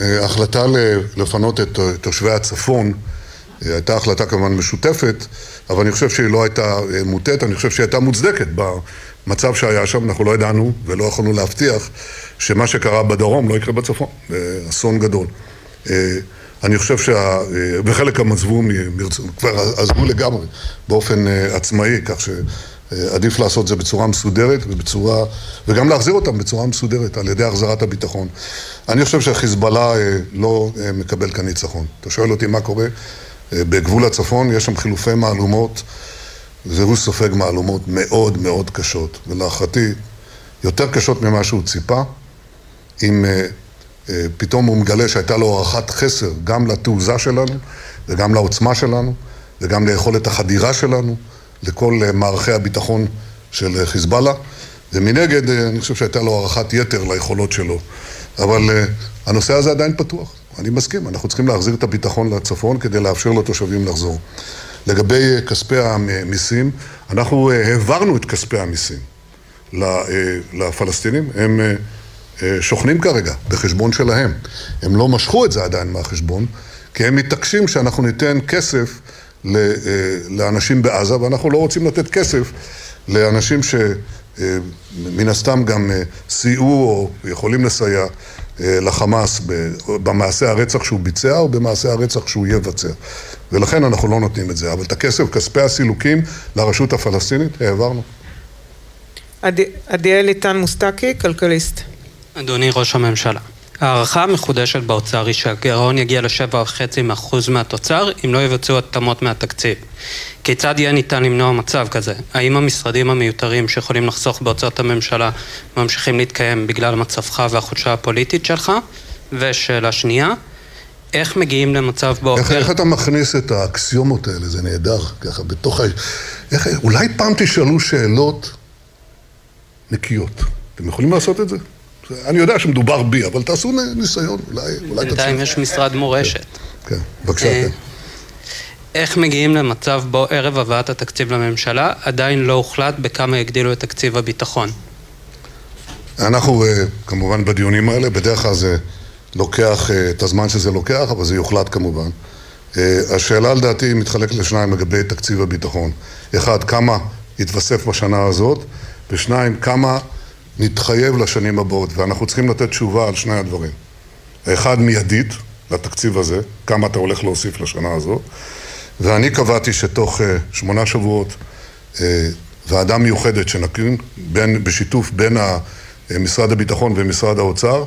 ההחלטה לפנות את תושבי הצפון הייתה החלטה כמובן משותפת, אבל אני חושב שהיא לא הייתה מוטית, אני חושב שהיא הייתה מוצדקת במצב שהיה שם, אנחנו לא ידענו ולא יכולנו להבטיח שמה שקרה בדרום לא יקרה בצפון, אסון גדול. אני חושב שה... וחלק גם עזבו, כבר עזבו לגמרי באופן עצמאי, כך שעדיף לעשות את זה בצורה מסודרת ובצורה... וגם להחזיר אותם בצורה מסודרת על ידי החזרת הביטחון. אני חושב שהחיזבאללה לא מקבל כאן ניצחון. אתה שואל אותי מה קורה? בגבול הצפון יש שם חילופי מהלומות, והוא סופג מהלומות מאוד מאוד קשות, ולהערכתי יותר קשות ממה שהוא ציפה, אם פתאום הוא מגלה שהייתה לו הערכת חסר גם לתעוזה שלנו וגם לעוצמה שלנו וגם ליכולת החדירה שלנו לכל מערכי הביטחון של חיזבאללה, ומנגד אני חושב שהייתה לו הערכת יתר ליכולות שלו, אבל הנושא הזה עדיין פתוח. אני מסכים, אנחנו צריכים להחזיר את הביטחון לצפון כדי לאפשר לתושבים לחזור. לגבי כספי המיסים, אנחנו העברנו את כספי המיסים לפלסטינים, הם שוכנים כרגע בחשבון שלהם. הם לא משכו את זה עדיין מהחשבון, כי הם מתעקשים שאנחנו ניתן כסף לאנשים בעזה, ואנחנו לא רוצים לתת כסף לאנשים שמן הסתם גם סייעו או יכולים לסייע לחמאס במעשה הרצח שהוא ביצע או במעשה הרצח שהוא יבצע. ולכן אנחנו לא נותנים את זה. אבל את הכסף, כספי הסילוקים לרשות הפלסטינית, העברנו. עדיאל איתן מוסטקי, כלכליסט. אדוני ראש הממשלה, הערכה המחודשת באוצר היא שהגירעון יגיע ל-7.5% מהתוצר אם לא יבצעו התאמות מהתקציב. כיצד יהיה ניתן למנוע מצב כזה? האם המשרדים המיותרים שיכולים לחסוך בהוצאות הממשלה ממשיכים להתקיים בגלל מצבך והחולשה הפוליטית שלך? ושאלה שנייה, איך מגיעים למצב בו... איך, איך אתה מכניס את האקסיומות האלה? זה נהדר, ככה, בתוך ה... איך, אולי פעם תשאלו שאלות נקיות. אתם יכולים לעשות את זה? אני יודע שמדובר בי, אבל תעשו ניסיון, אולי, אולי תצליחו. בינתיים יש משרד מורשת. כן, בבקשה, כן. איך מגיעים למצב בו ערב הבאת התקציב לממשלה עדיין לא הוחלט בכמה יגדילו את תקציב הביטחון? אנחנו כמובן בדיונים האלה, בדרך כלל זה לוקח את הזמן שזה לוקח, אבל זה יוחלט כמובן. השאלה לדעתי מתחלקת לשניים לגבי תקציב הביטחון. אחד, כמה יתווסף בשנה הזאת, ושניים, כמה נתחייב לשנים הבאות, ואנחנו צריכים לתת תשובה על שני הדברים. האחד מיידית, לתקציב הזה, כמה אתה הולך להוסיף לשנה הזאת, ואני קבעתי שתוך שמונה שבועות ועדה מיוחדת שנקים בין, בשיתוף בין משרד הביטחון ומשרד האוצר,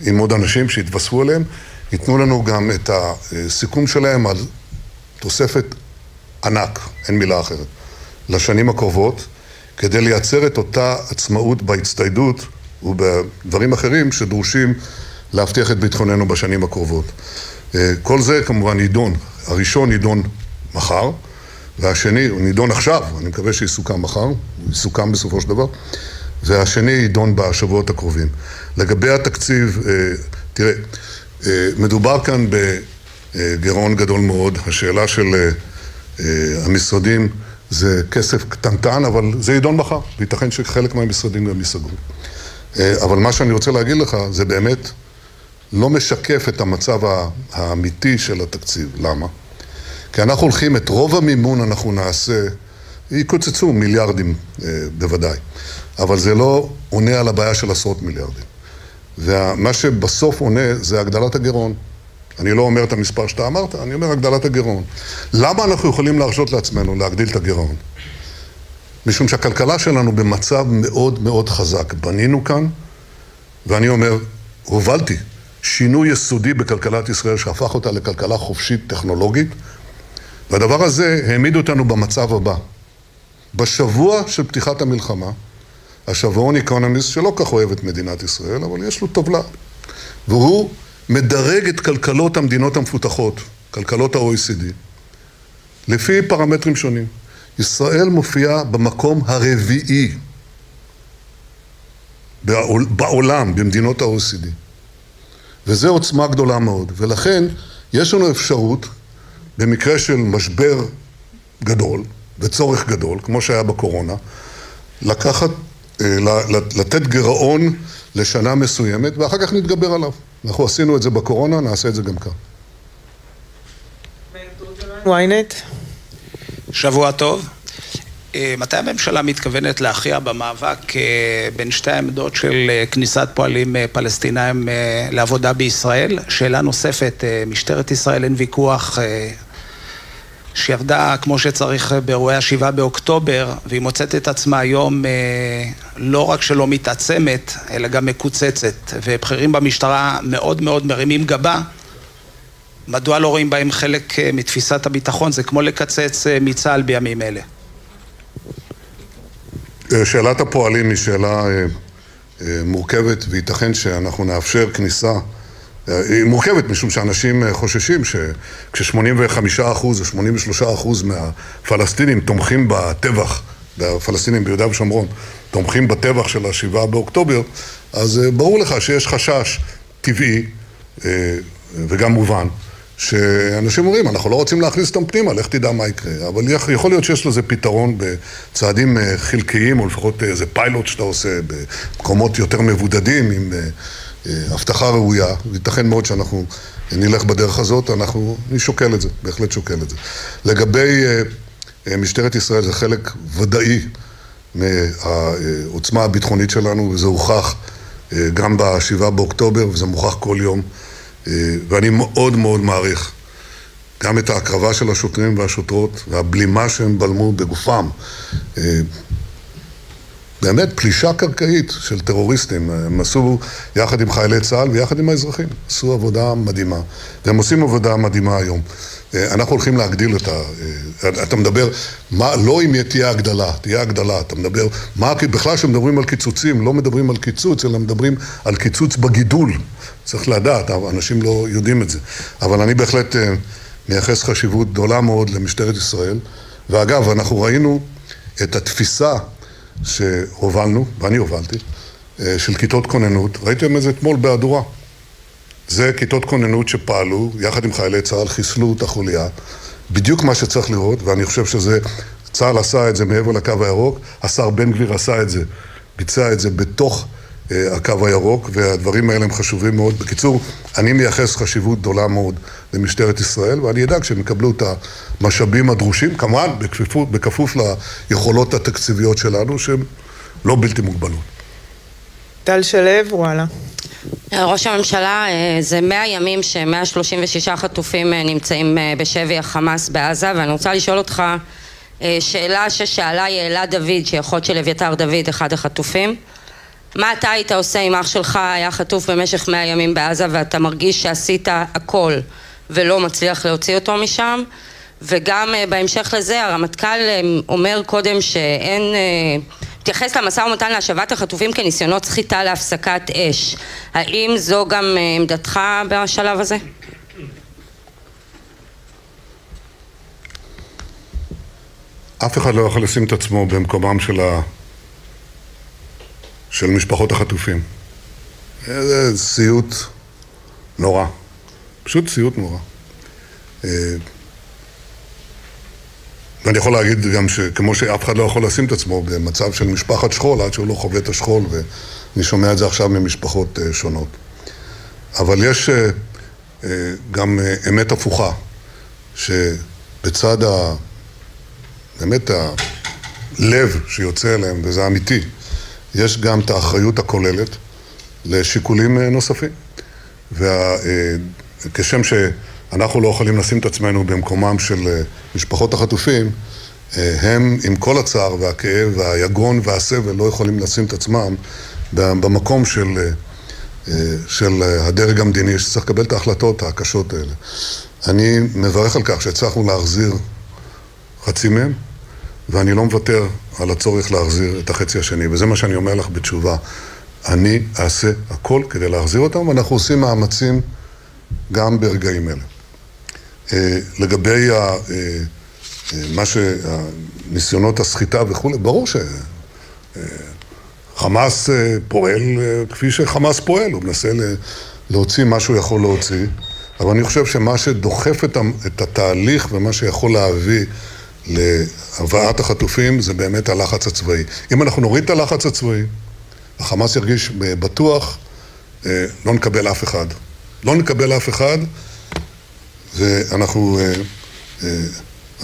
עם עוד אנשים שהתווספו אליהם, ייתנו לנו גם את הסיכום שלהם על תוספת ענק, אין מילה אחרת, לשנים הקרובות, כדי לייצר את אותה עצמאות בהצטיידות ובדברים אחרים שדרושים להבטיח את ביטחוננו בשנים הקרובות. כל זה כמובן יידון, הראשון יידון מחר, והשני, הוא נידון עכשיו, אני מקווה שיסוכם מחר, הוא יסוכם בסופו של דבר, והשני יידון בשבועות הקרובים. לגבי התקציב, תראה, מדובר כאן בגירעון גדול מאוד, השאלה של המשרדים זה כסף קטנטן, אבל זה יידון מחר, וייתכן שחלק מהמשרדים גם ייסגרו. אבל מה שאני רוצה להגיד לך, זה באמת לא משקף את המצב האמיתי של התקציב. למה? כי אנחנו הולכים, את רוב המימון אנחנו נעשה, יקוצצו מיליארדים בוודאי, אבל זה לא עונה על הבעיה של עשרות מיליארדים. ומה שבסוף עונה זה הגדלת הגירעון. אני לא אומר את המספר שאתה אמרת, אני אומר הגדלת הגירעון. למה אנחנו יכולים להרשות לעצמנו להגדיל את הגירעון? משום שהכלכלה שלנו במצב מאוד מאוד חזק. בנינו כאן, ואני אומר, הובלתי שינוי יסודי בכלכלת ישראל שהפך אותה לכלכלה חופשית טכנולוגית, והדבר הזה העמיד אותנו במצב הבא. בשבוע של פתיחת המלחמה, השבועון איקונומיסט, שלא כך אוהב את מדינת ישראל, אבל יש לו טבלה, והוא מדרג את כלכלות המדינות המפותחות, כלכלות ה-OECD, לפי פרמטרים שונים. ישראל מופיעה במקום הרביעי בעולם, במדינות ה-OECD. וזו עוצמה גדולה מאוד. ולכן יש לנו אפשרות, במקרה של משבר גדול וצורך גדול, כמו שהיה בקורונה, לקחת, לתת גירעון לשנה מסוימת, ואחר כך נתגבר עליו. אנחנו עשינו את זה בקורונה, נעשה את זה גם כאן. ynet. שבוע טוב. אה, מתי הממשלה מתכוונת להכריע במאבק אה, בין שתי העמדות של אה, כניסת פועלים פלסטינאים לעבודה בישראל? שאלה נוספת, משטרת ישראל אין ויכוח שהיא עבדה כמו שצריך באירועי השבעה באוקטובר והיא מוצאת את עצמה היום לא רק שלא מתעצמת אלא גם מקוצצת. ובכירים במשטרה מאוד מאוד מרימים גבה. מדוע לא רואים בהם חלק מתפיסת הביטחון? זה כמו לקצץ מצה"ל בימים אלה. אה, שאלת הפועלים היא שאלה אה, אה, מורכבת וייתכן שאנחנו נאפשר כניסה היא מורכבת משום שאנשים חוששים שכש-85% או 83% מהפלסטינים תומכים בטבח, הפלסטינים ביהודה ושומרון תומכים בטבח של השבעה באוקטובר, אז ברור לך שיש חשש טבעי וגם מובן שאנשים אומרים, אנחנו לא רוצים להכניס אותם פנימה, לך תדע מה יקרה. אבל יכול להיות שיש לזה פתרון בצעדים אה, חלקיים, או לפחות איזה פיילוט שאתה עושה במקומות יותר מבודדים, עם אה, אה, הבטחה ראויה. ייתכן מאוד שאנחנו נלך בדרך הזאת, אנחנו נשוקל את זה, בהחלט שוקל את זה. לגבי משטרת ישראל, זה חלק ודאי מהעוצמה הביטחונית שלנו, וזה הוכח גם בשבעה באוקטובר, וזה מוכח כל יום. אה, ואני מאוד מאוד מעריך גם את ההקרבה של השוטרים והשוטרות והבלימה שהם בלמו בגופם. באמת פלישה קרקעית של טרוריסטים. הם עשו יחד עם חיילי צה"ל ויחד עם האזרחים. עשו עבודה מדהימה. והם עושים עבודה מדהימה היום. אה, אנחנו הולכים להגדיל את ה... אה, אתה מדבר, מה, לא אם תהיה הגדלה, תהיה הגדלה, אתה מדבר, מה, בכלל כשמדברים על קיצוצים, לא מדברים על קיצוץ, אלא מדברים על קיצוץ בגידול. צריך לדעת, אנשים לא יודעים את זה. אבל אני בהחלט אה, מייחס חשיבות גדולה מאוד למשטרת ישראל. ואגב, אנחנו ראינו את התפיסה שהובלנו, ואני הובלתי, של כיתות כוננות, ראיתם את זה אתמול בהדורה. זה כיתות כוננות שפעלו, יחד עם חיילי צה"ל, חיסלו את החוליה. בדיוק מה שצריך לראות, ואני חושב שזה, צה"ל עשה את זה מעבר לקו הירוק, השר בן גביר עשה את זה, ביצע את זה בתוך אה, הקו הירוק, והדברים האלה הם חשובים מאוד. בקיצור, אני מייחס חשיבות גדולה מאוד למשטרת ישראל, ואני אדאג שהם יקבלו את המשאבים הדרושים, כמובן בכפוף, בכפוף ליכולות התקציביות שלנו, שהן לא בלתי מוגבלות. טל שלו, וואלה. ראש הממשלה, אה, זה מאה ימים ש-136 חטופים אה, נמצאים אה, בשבי החמאס בעזה ואני רוצה לשאול אותך שאלה ששאלה יעלה דוד, שהיא אחות של אביתר דוד, אחד החטופים מה אתה היית עושה אם אח שלך היה חטוף במשך מאה ימים בעזה ואתה מרגיש שעשית הכל ולא מצליח להוציא אותו משם וגם בהמשך לזה הרמטכ"ל אומר קודם שאין מתייחס למשא ומתן להשבת החטופים כניסיונות סחיטה להפסקת אש. האם זו גם אה, עמדתך בשלב הזה? אף אחד לא יכול לשים את עצמו במקומם של. של משפחות החטופים. זה סיוט נורא. פשוט סיוט נורא. אה, ואני יכול להגיד גם שכמו שאף אחד לא יכול לשים את עצמו במצב של משפחת שכול עד שהוא לא חווה את השכול, ואני שומע את זה עכשיו ממשפחות אה, שונות. אבל יש אה, גם אמת הפוכה, שבצד ה... באמת הלב שיוצא אליהם, וזה אמיתי, יש גם את האחריות הכוללת לשיקולים נוספים. וכשם ש... אנחנו לא יכולים לשים את עצמנו במקומם של אה, משפחות החטופים, אה, הם עם כל הצער והכאב והיגון והסבל לא יכולים לשים את עצמם במקום של, אה, של הדרג המדיני שצריך לקבל את ההחלטות הקשות האלה. אני מברך על כך שהצלחנו להחזיר חצי מהם, ואני לא מוותר על הצורך להחזיר את החצי השני, וזה מה שאני אומר לך בתשובה. אני אעשה הכל כדי להחזיר אותם, ואנחנו עושים מאמצים גם ברגעים אלה. אה, לגבי ה, אה, אה, מה ניסיונות הסחיטה וכולי, ברור שחמאס פועל כפי שחמאס פועל, הוא מנסה להוציא מה שהוא יכול להוציא, אבל אני חושב שמה שדוחף את התהליך ומה שיכול להביא להבאת החטופים זה באמת הלחץ הצבאי. אם אנחנו נוריד את הלחץ הצבאי החמאס ירגיש בטוח, לא נקבל אף אחד. לא נקבל אף אחד, ואנחנו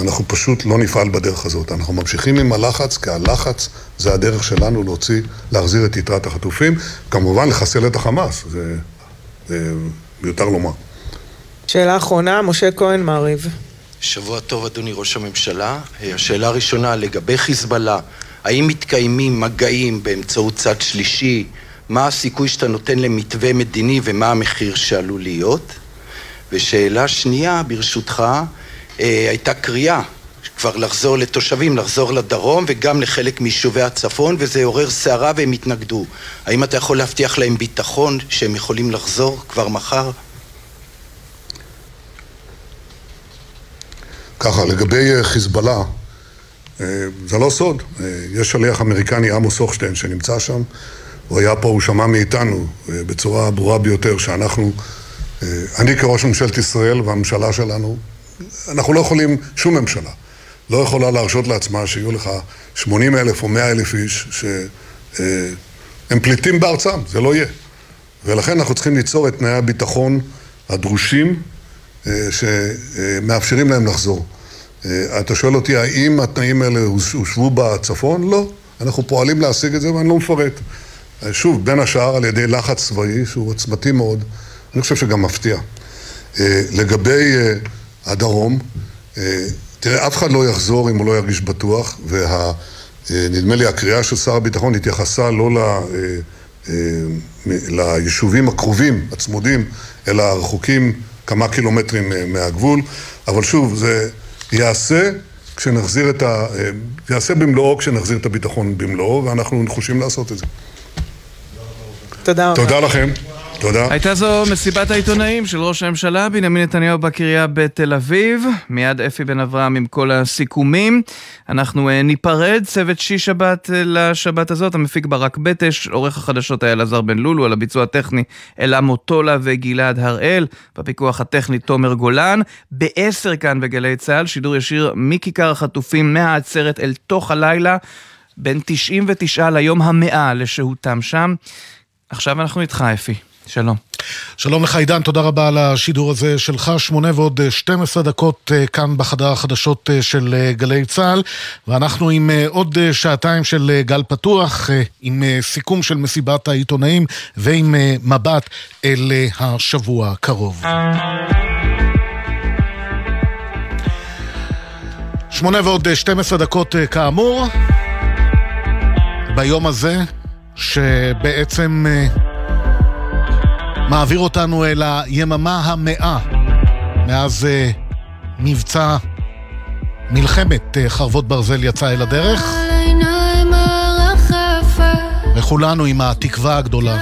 אנחנו פשוט לא נפעל בדרך הזאת. אנחנו ממשיכים עם הלחץ, כי הלחץ זה הדרך שלנו להוציא, להחזיר את יתרת החטופים. כמובן, לחסל את החמאס, זה, זה מיותר לומר. שאלה אחרונה, משה כהן, מעריב. שבוע טוב, אדוני ראש הממשלה. השאלה הראשונה, לגבי חיזבאללה, האם מתקיימים מגעים באמצעות צד שלישי? מה הסיכוי שאתה נותן למתווה מדיני ומה המחיר שעלול להיות? ושאלה שנייה, ברשותך, אה, הייתה קריאה כבר לחזור לתושבים, לחזור לדרום וגם לחלק מיישובי הצפון וזה עורר סערה והם התנגדו. האם אתה יכול להבטיח להם ביטחון שהם יכולים לחזור כבר מחר? ככה, לגבי אה, חיזבאללה, אה, זה לא סוד. יש שליח אמריקני עמוס הוכשטיין שנמצא שם. הוא היה פה, הוא שמע מאיתנו בצורה ברורה ביותר שאנחנו, אני כראש ממשלת ישראל והממשלה שלנו אנחנו לא יכולים, שום ממשלה לא יכולה להרשות לעצמה שיהיו לך 80 אלף או 100 אלף איש שהם פליטים בארצם, זה לא יהיה. ולכן אנחנו צריכים ליצור את תנאי הביטחון הדרושים אה, שמאפשרים להם לחזור. אה, אתה שואל אותי, האם התנאים האלה הושבו בצפון? לא. אנחנו פועלים להשיג את זה ואני לא מפרט. אה, שוב, בין השאר על ידי לחץ צבאי שהוא עוצמתי מאוד, אני חושב שגם מפתיע. לגבי הדרום. אה, תראה, אף אחד לא יחזור אם הוא לא ירגיש בטוח, ונדמה אה, לי הקריאה של שר הביטחון התייחסה לא ל... אה, ליישובים הקרובים, הצמודים, אלא הרחוקים כמה קילומטרים מהגבול, אבל שוב, זה יעשה כשנחזיר את ה... יעשה במלואו כשנחזיר את הביטחון במלואו, ואנחנו נחושים לעשות את זה. תודה רבה. תודה לכם. תודה. הייתה זו מסיבת העיתונאים של ראש הממשלה בנימין נתניהו בקריה בתל אביב. מיד אפי בן אברהם עם כל הסיכומים. אנחנו uh, ניפרד, צוות שיש שבת uh, לשבת הזאת, המפיק ברק בטש, עורך החדשות היה אלעזר בן לולו, על הביצוע הטכני אלה מוטולה וגלעד הראל, בפיקוח הטכני תומר גולן. בעשר כאן בגלי צה"ל, שידור ישיר מכיכר החטופים מהעצרת אל תוך הלילה. בין 99 ליום המאה לשהותם שם. עכשיו אנחנו איתך, אפי. שלום. שלום לך עידן, תודה רבה על השידור הזה שלך. שמונה ועוד 12 דקות אה, כאן בחדר החדשות אה, של אה, גלי צה"ל, ואנחנו עם עוד שעתיים של גל פתוח, עם סיכום של מסיבת העיתונאים ועם מבט אל השבוע הקרוב. שמונה ועוד 12 דקות כאמור, ביום הזה, שבעצם... מעביר אותנו אל היממה המאה מאז uh, מבצע מלחמת uh, חרבות ברזל יצא אל הדרך. וכולנו עם התקווה הגדולה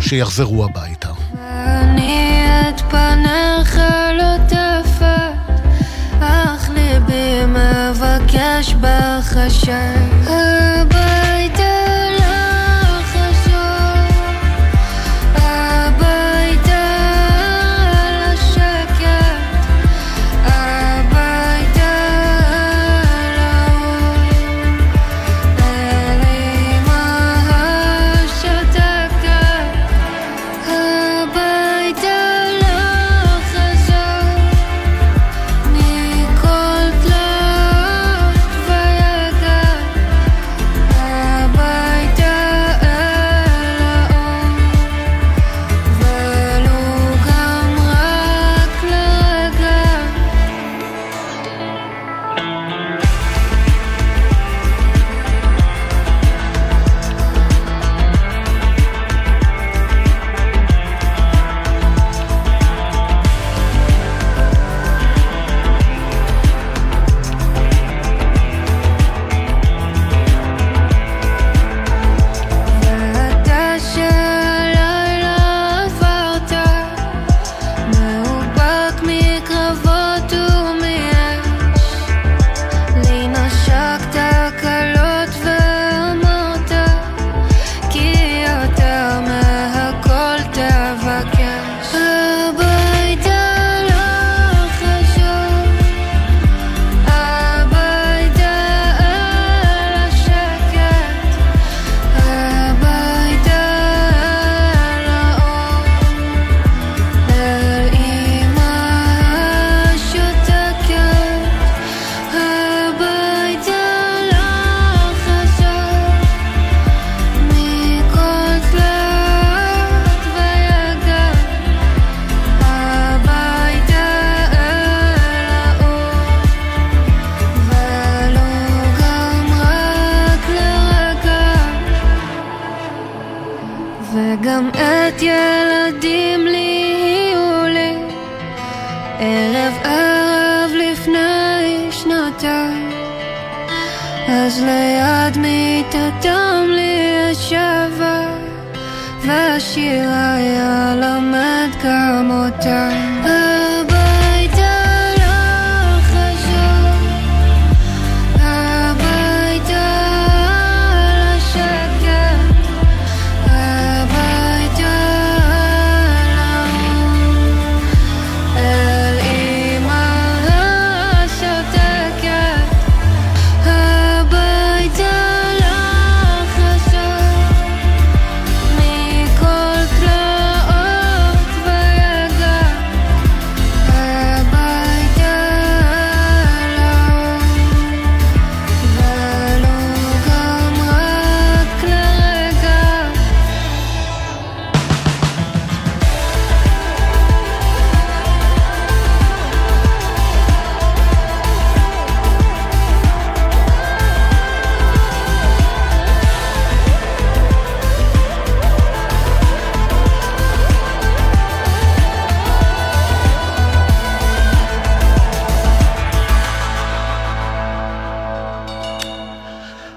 שיחזרו הביתה. אני את פניך לא תפת, אך ליבי מבקש בחשאי.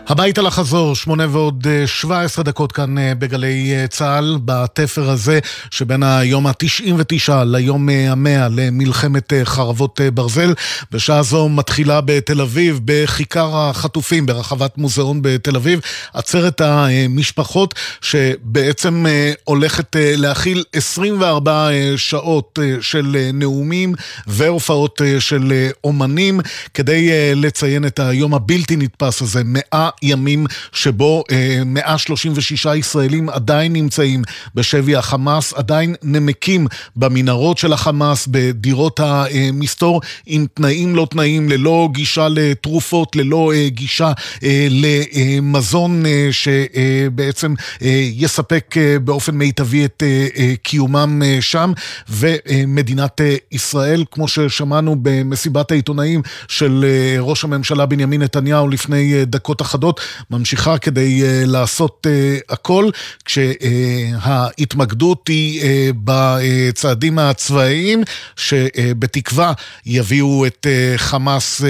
הביתה לחזור, שמונה ועוד אה, שבע עשרה דקות כאן אה, בגלי אה, צה"ל, בתפר הזה שבין היום ה-99 ליום ה-100 למלחמת חרבות ברזל. בשעה זו מתחילה בתל אביב, בכיכר החטופים, ברחבת מוזיאון בתל אביב, עצרת המשפחות שבעצם הולכת להכיל 24 שעות של נאומים והופעות של אומנים כדי לציין את היום הבלתי נתפס הזה, 100 ימים שבו אה, 136 ישראלים עדיין נמצאים בשבי החמאס, עדיין נמקים במנהרות של החמאס, בדירות המסתור, עם תנאים לא תנאים, ללא גישה לתרופות, ללא אה, גישה אה, למזון אה, שבעצם אה, יספק אה, באופן מיטבי את אה, אה, קיומם אה, שם, ומדינת אה, ישראל, כמו ששמענו במסיבת העיתונאים של אה, ראש הממשלה בנימין נתניהו לפני אה, דקות אחדות, ממשיכה כדי uh, לעשות uh, הכל, כשההתמקדות היא uh, בצעדים הצבאיים, שבתקווה יביאו את uh, חמאס uh,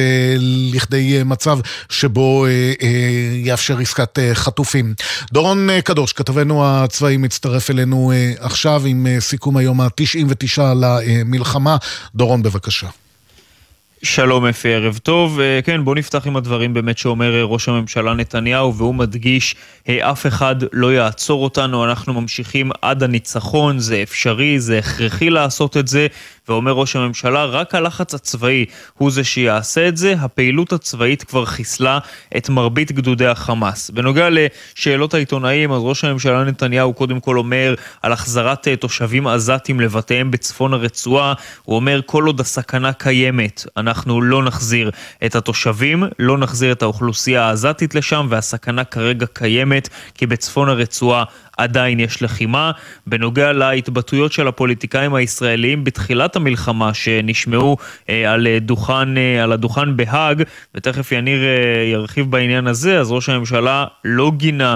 לכדי uh, מצב שבו uh, uh, יאפשר עסקת uh, חטופים. דורון uh, קדוש, כתבנו הצבאי, מצטרף אלינו uh, עכשיו עם uh, סיכום היום ה-99 למלחמה. דורון, בבקשה. שלום אפי, ערב טוב. אה, כן, בואו נפתח עם הדברים באמת שאומר אה, ראש הממשלה נתניהו, והוא מדגיש, אה, אף אחד לא יעצור אותנו, אנחנו ממשיכים עד הניצחון, זה אפשרי, זה הכרחי לעשות את זה, ואומר ראש הממשלה, רק הלחץ הצבאי הוא זה שיעשה את זה, הפעילות הצבאית כבר חיסלה את מרבית גדודי החמאס. בנוגע לשאלות העיתונאים, אז ראש הממשלה נתניהו קודם כל אומר על החזרת תושבים עזתים לבתיהם בצפון הרצועה, הוא אומר כל עוד הסכנה קיימת, אנחנו לא נחזיר את התושבים, לא נחזיר את האוכלוסייה העזתית לשם, והסכנה כרגע קיימת, כי בצפון הרצועה עדיין יש לחימה. בנוגע להתבטאויות של הפוליטיקאים הישראלים בתחילת המלחמה שנשמעו אה, על, דוכן, אה, על הדוכן בהאג, ותכף יניר אה, ירחיב בעניין הזה, אז ראש הממשלה לא גינה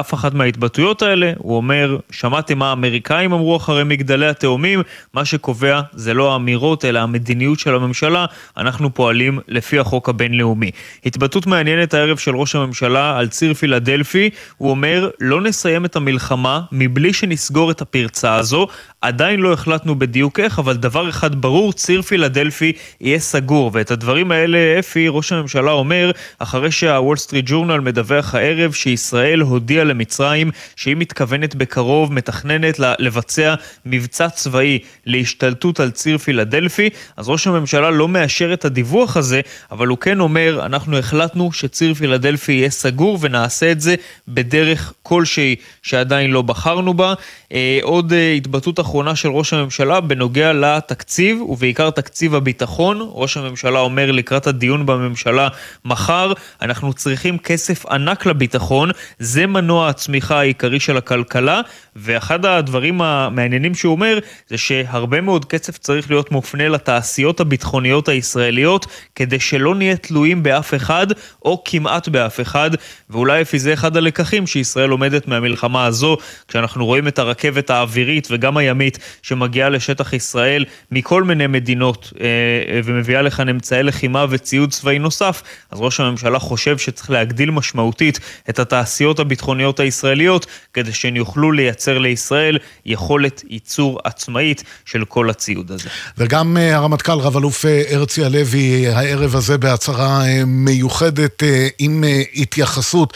אף אחת מההתבטאויות האלה, הוא אומר, שמעתם מה האמריקאים אמרו אחרי מגדלי התאומים, מה שקובע זה לא האמירות אלא המדיניות של הממשלה, אנחנו פועלים לפי החוק הבינלאומי. התבטאות מעניינת הערב של ראש הממשלה על ציר פילדלפי, הוא אומר, לא נסיים את המלחמה מבלי שנסגור את הפרצה הזו, עדיין לא החלטנו בדיוק איך, אבל דבר אחד ברור, ציר פילדלפי יהיה סגור, ואת הדברים האלה אפי, ראש הממשלה אומר, אחרי שהוול סטריט ג'ורנל מדווח הערב שישראל הודיעה למצרים שהיא מתכוונת בקרוב, מתכננת לבצע מבצע צבאי להשתלטות על ציר פילדלפי, אז ראש הממשלה לא מאשר את הדיווח הזה, אבל הוא כן אומר, אנחנו החלטנו שציר פילדלפי יהיה סגור ונעשה את זה בדרך כלשהי שעדיין לא בחרנו בה. אה, עוד אה, התבטאות אחרונה של ראש הממשלה בנוגע לתקציב, ובעיקר תקציב הביטחון. ראש הממשלה אומר לקראת הדיון בממשלה מחר, אנחנו צריכים כסף ענק לביטחון, זה מנוע הצמיחה העיקרי של הכלכלה, ואחד הדברים המעניינים שהוא אומר, זה שהרבה מאוד כסף צריך להיות מופנה לתעשיות הביטחוניות הישראליות, כדי שלא נהיה תלויים באף אחד, או כמעט באף אחד, ואולי אפי זה אחד הלקחים שישראל לומדת מהמלחמה הזו, כשאנחנו רואים את הרכבת האווירית וגם הימית שמגיעה לשטח ישראל מכל מיני מדינות, אה, אה, ומביאה לכאן אמצעי לחימה וציוד צבאי נוסף, אז ראש הממשלה חושב שצריך להגדיל משמעותית את התעשיות הביטחוניות הישראליות, כדי שהן יוכלו לייצר לישראל יכולת ייצור עצמאית של כל הציוד הזה. וגם אה, הרמטכ"ל רב-אלוף הרצי הלוי הערב הזה בהצהרה מיוחדת עם התייחסות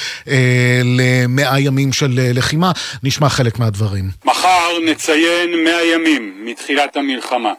למאה ימים של לחימה, נשמע חלק מהדברים. מחר נציין מאה ימים מתחילת המלחמה.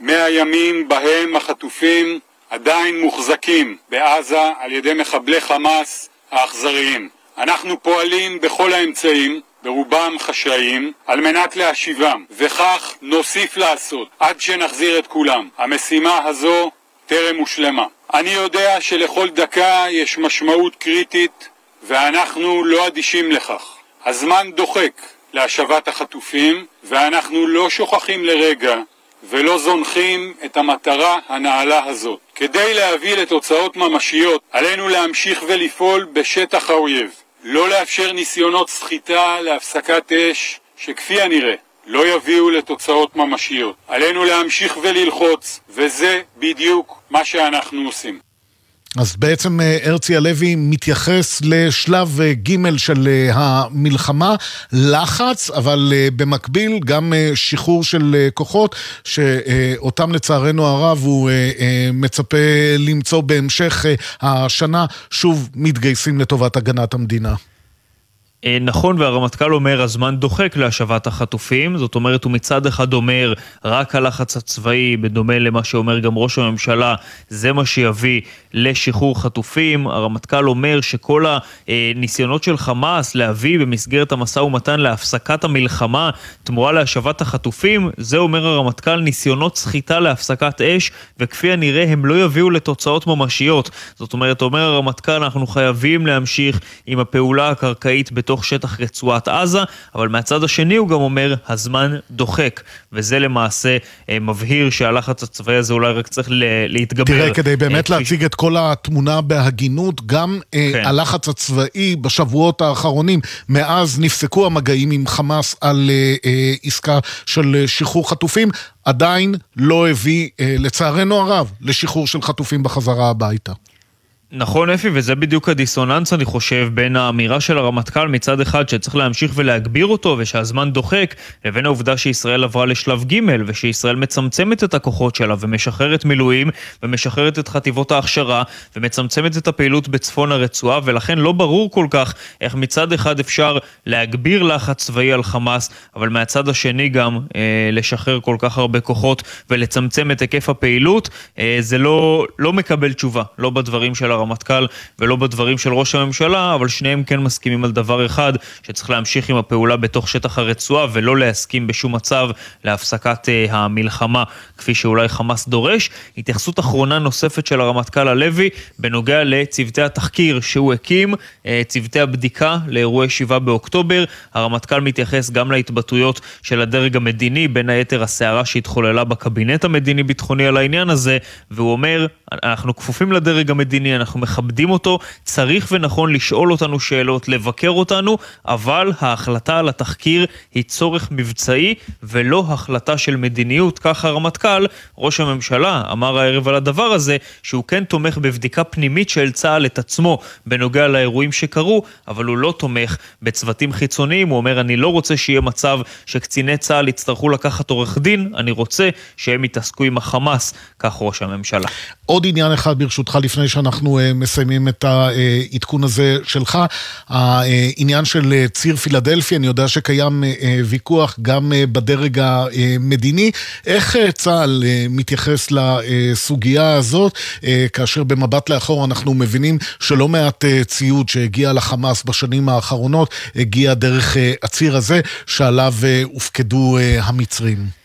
מאה ימים בהם החטופים עדיין מוחזקים בעזה על ידי מחבלי חמאס האכזריים. אנחנו פועלים בכל האמצעים, ברובם חשאיים, על מנת להשיבם, וכך נוסיף לעשות עד שנחזיר את כולם. המשימה הזו טרם הושלמה. אני יודע שלכל דקה יש משמעות קריטית ואנחנו לא אדישים לכך. הזמן דוחק להשבת החטופים ואנחנו לא שוכחים לרגע ולא זונחים את המטרה הנעלה הזאת. כדי להביא לתוצאות ממשיות, עלינו להמשיך ולפעול בשטח האויב. לא לאפשר ניסיונות סחיטה להפסקת אש, שכפי הנראה לא יביאו לתוצאות ממשיות. עלינו להמשיך וללחוץ, וזה בדיוק מה שאנחנו עושים. אז בעצם אה, הרצי הלוי מתייחס לשלב אה, ג' של אה, המלחמה, לחץ, אבל במקביל גם שחרור של כוחות, שאותם לצערנו הרב הוא מצפה למצוא בהמשך השנה, שוב מתגייסים לטובת הגנת המדינה. אה, נכון, והרמטכ"ל אומר, הזמן דוחק להשבת החטופים, זאת אומרת, הוא מצד אחד אומר, רק הלחץ הצבאי, בדומה למה שאומר גם ראש הממשלה, זה מה שיביא לשחרור חטופים. הרמטכ"ל אומר שכל הניסיונות של חמאס להביא במסגרת המשא ומתן להפסקת המלחמה תמורה להשבת החטופים, זה אומר הרמטכ"ל, ניסיונות סחיטה להפסקת אש, וכפי הנראה הם לא יביאו לתוצאות ממשיות. זאת אומרת, אומר הרמטכ"ל, אנחנו חייבים להמשיך עם הפעולה הקרקעית בתוך שטח רצועת עזה, אבל מהצד השני הוא גם אומר, הזמן דוחק, וזה למעשה אה, מבהיר שהלחץ הצבאי הזה אולי רק צריך להתגבר. תראה, כדי באמת אה, להציג את כל התמונה בהגינות, גם אה, כן. הלחץ הצבאי בשבועות האחרונים, מאז נפסקו המגעים עם חמאס על עסקה של שחרור חטופים, עדיין לא הביא, לצערנו הרב, לשחרור של חטופים בחזרה הביתה. נכון אפי, וזה בדיוק הדיסוננס אני חושב בין האמירה של הרמטכ"ל מצד אחד שצריך להמשיך ולהגביר אותו ושהזמן דוחק לבין העובדה שישראל עברה לשלב ג' ושישראל מצמצמת את הכוחות שלה ומשחררת מילואים ומשחררת את חטיבות ההכשרה ומצמצמת את הפעילות בצפון הרצועה ולכן לא ברור כל כך איך מצד אחד אפשר להגביר לחץ צבאי על חמאס אבל מהצד השני גם אה, לשחרר כל כך הרבה כוחות ולצמצם את היקף הפעילות אה, זה לא, לא מקבל תשובה, לא בדברים של הרמטכ"ל ולא בדברים של ראש הממשלה, אבל שניהם כן מסכימים על דבר אחד, שצריך להמשיך עם הפעולה בתוך שטח הרצועה ולא להסכים בשום מצב להפסקת uh, המלחמה, כפי שאולי חמאס דורש. התייחסות אחרונה נוספת של הרמטכ"ל הלוי בנוגע לצוותי התחקיר שהוא הקים, uh, צוותי הבדיקה לאירועי 7 באוקטובר. הרמטכ"ל מתייחס גם להתבטאויות של הדרג המדיני, בין היתר הסערה שהתחוללה בקבינט המדיני-ביטחוני על העניין הזה, והוא אומר, אנחנו כפופים לדרג המדיני, אנחנו אנחנו מכבדים אותו, צריך ונכון לשאול אותנו שאלות, לבקר אותנו, אבל ההחלטה על התחקיר היא צורך מבצעי ולא החלטה של מדיניות. כך הרמטכ"ל, ראש הממשלה, אמר הערב על הדבר הזה, שהוא כן תומך בבדיקה פנימית של צה"ל את עצמו בנוגע לאירועים שקרו, אבל הוא לא תומך בצוותים חיצוניים. הוא אומר, אני לא רוצה שיהיה מצב שקציני צה"ל יצטרכו לקחת עורך דין, אני רוצה שהם יתעסקו עם החמאס, כך ראש הממשלה. עוד עניין אחד ברשותך לפני שאנחנו מסיימים את העדכון הזה שלך. העניין של אה, ציר פילדלפי, אני יודע שקיים אה, ויכוח גם בדרג המדיני. איך צה"ל מתייחס לסוגיה הזאת, כאשר במבט לאחור אנחנו מבינים שלא מעט ציוד שהגיע לחמאס בשנים האחרונות, הגיע דרך הציר הזה, שעליו הופקדו המצרים.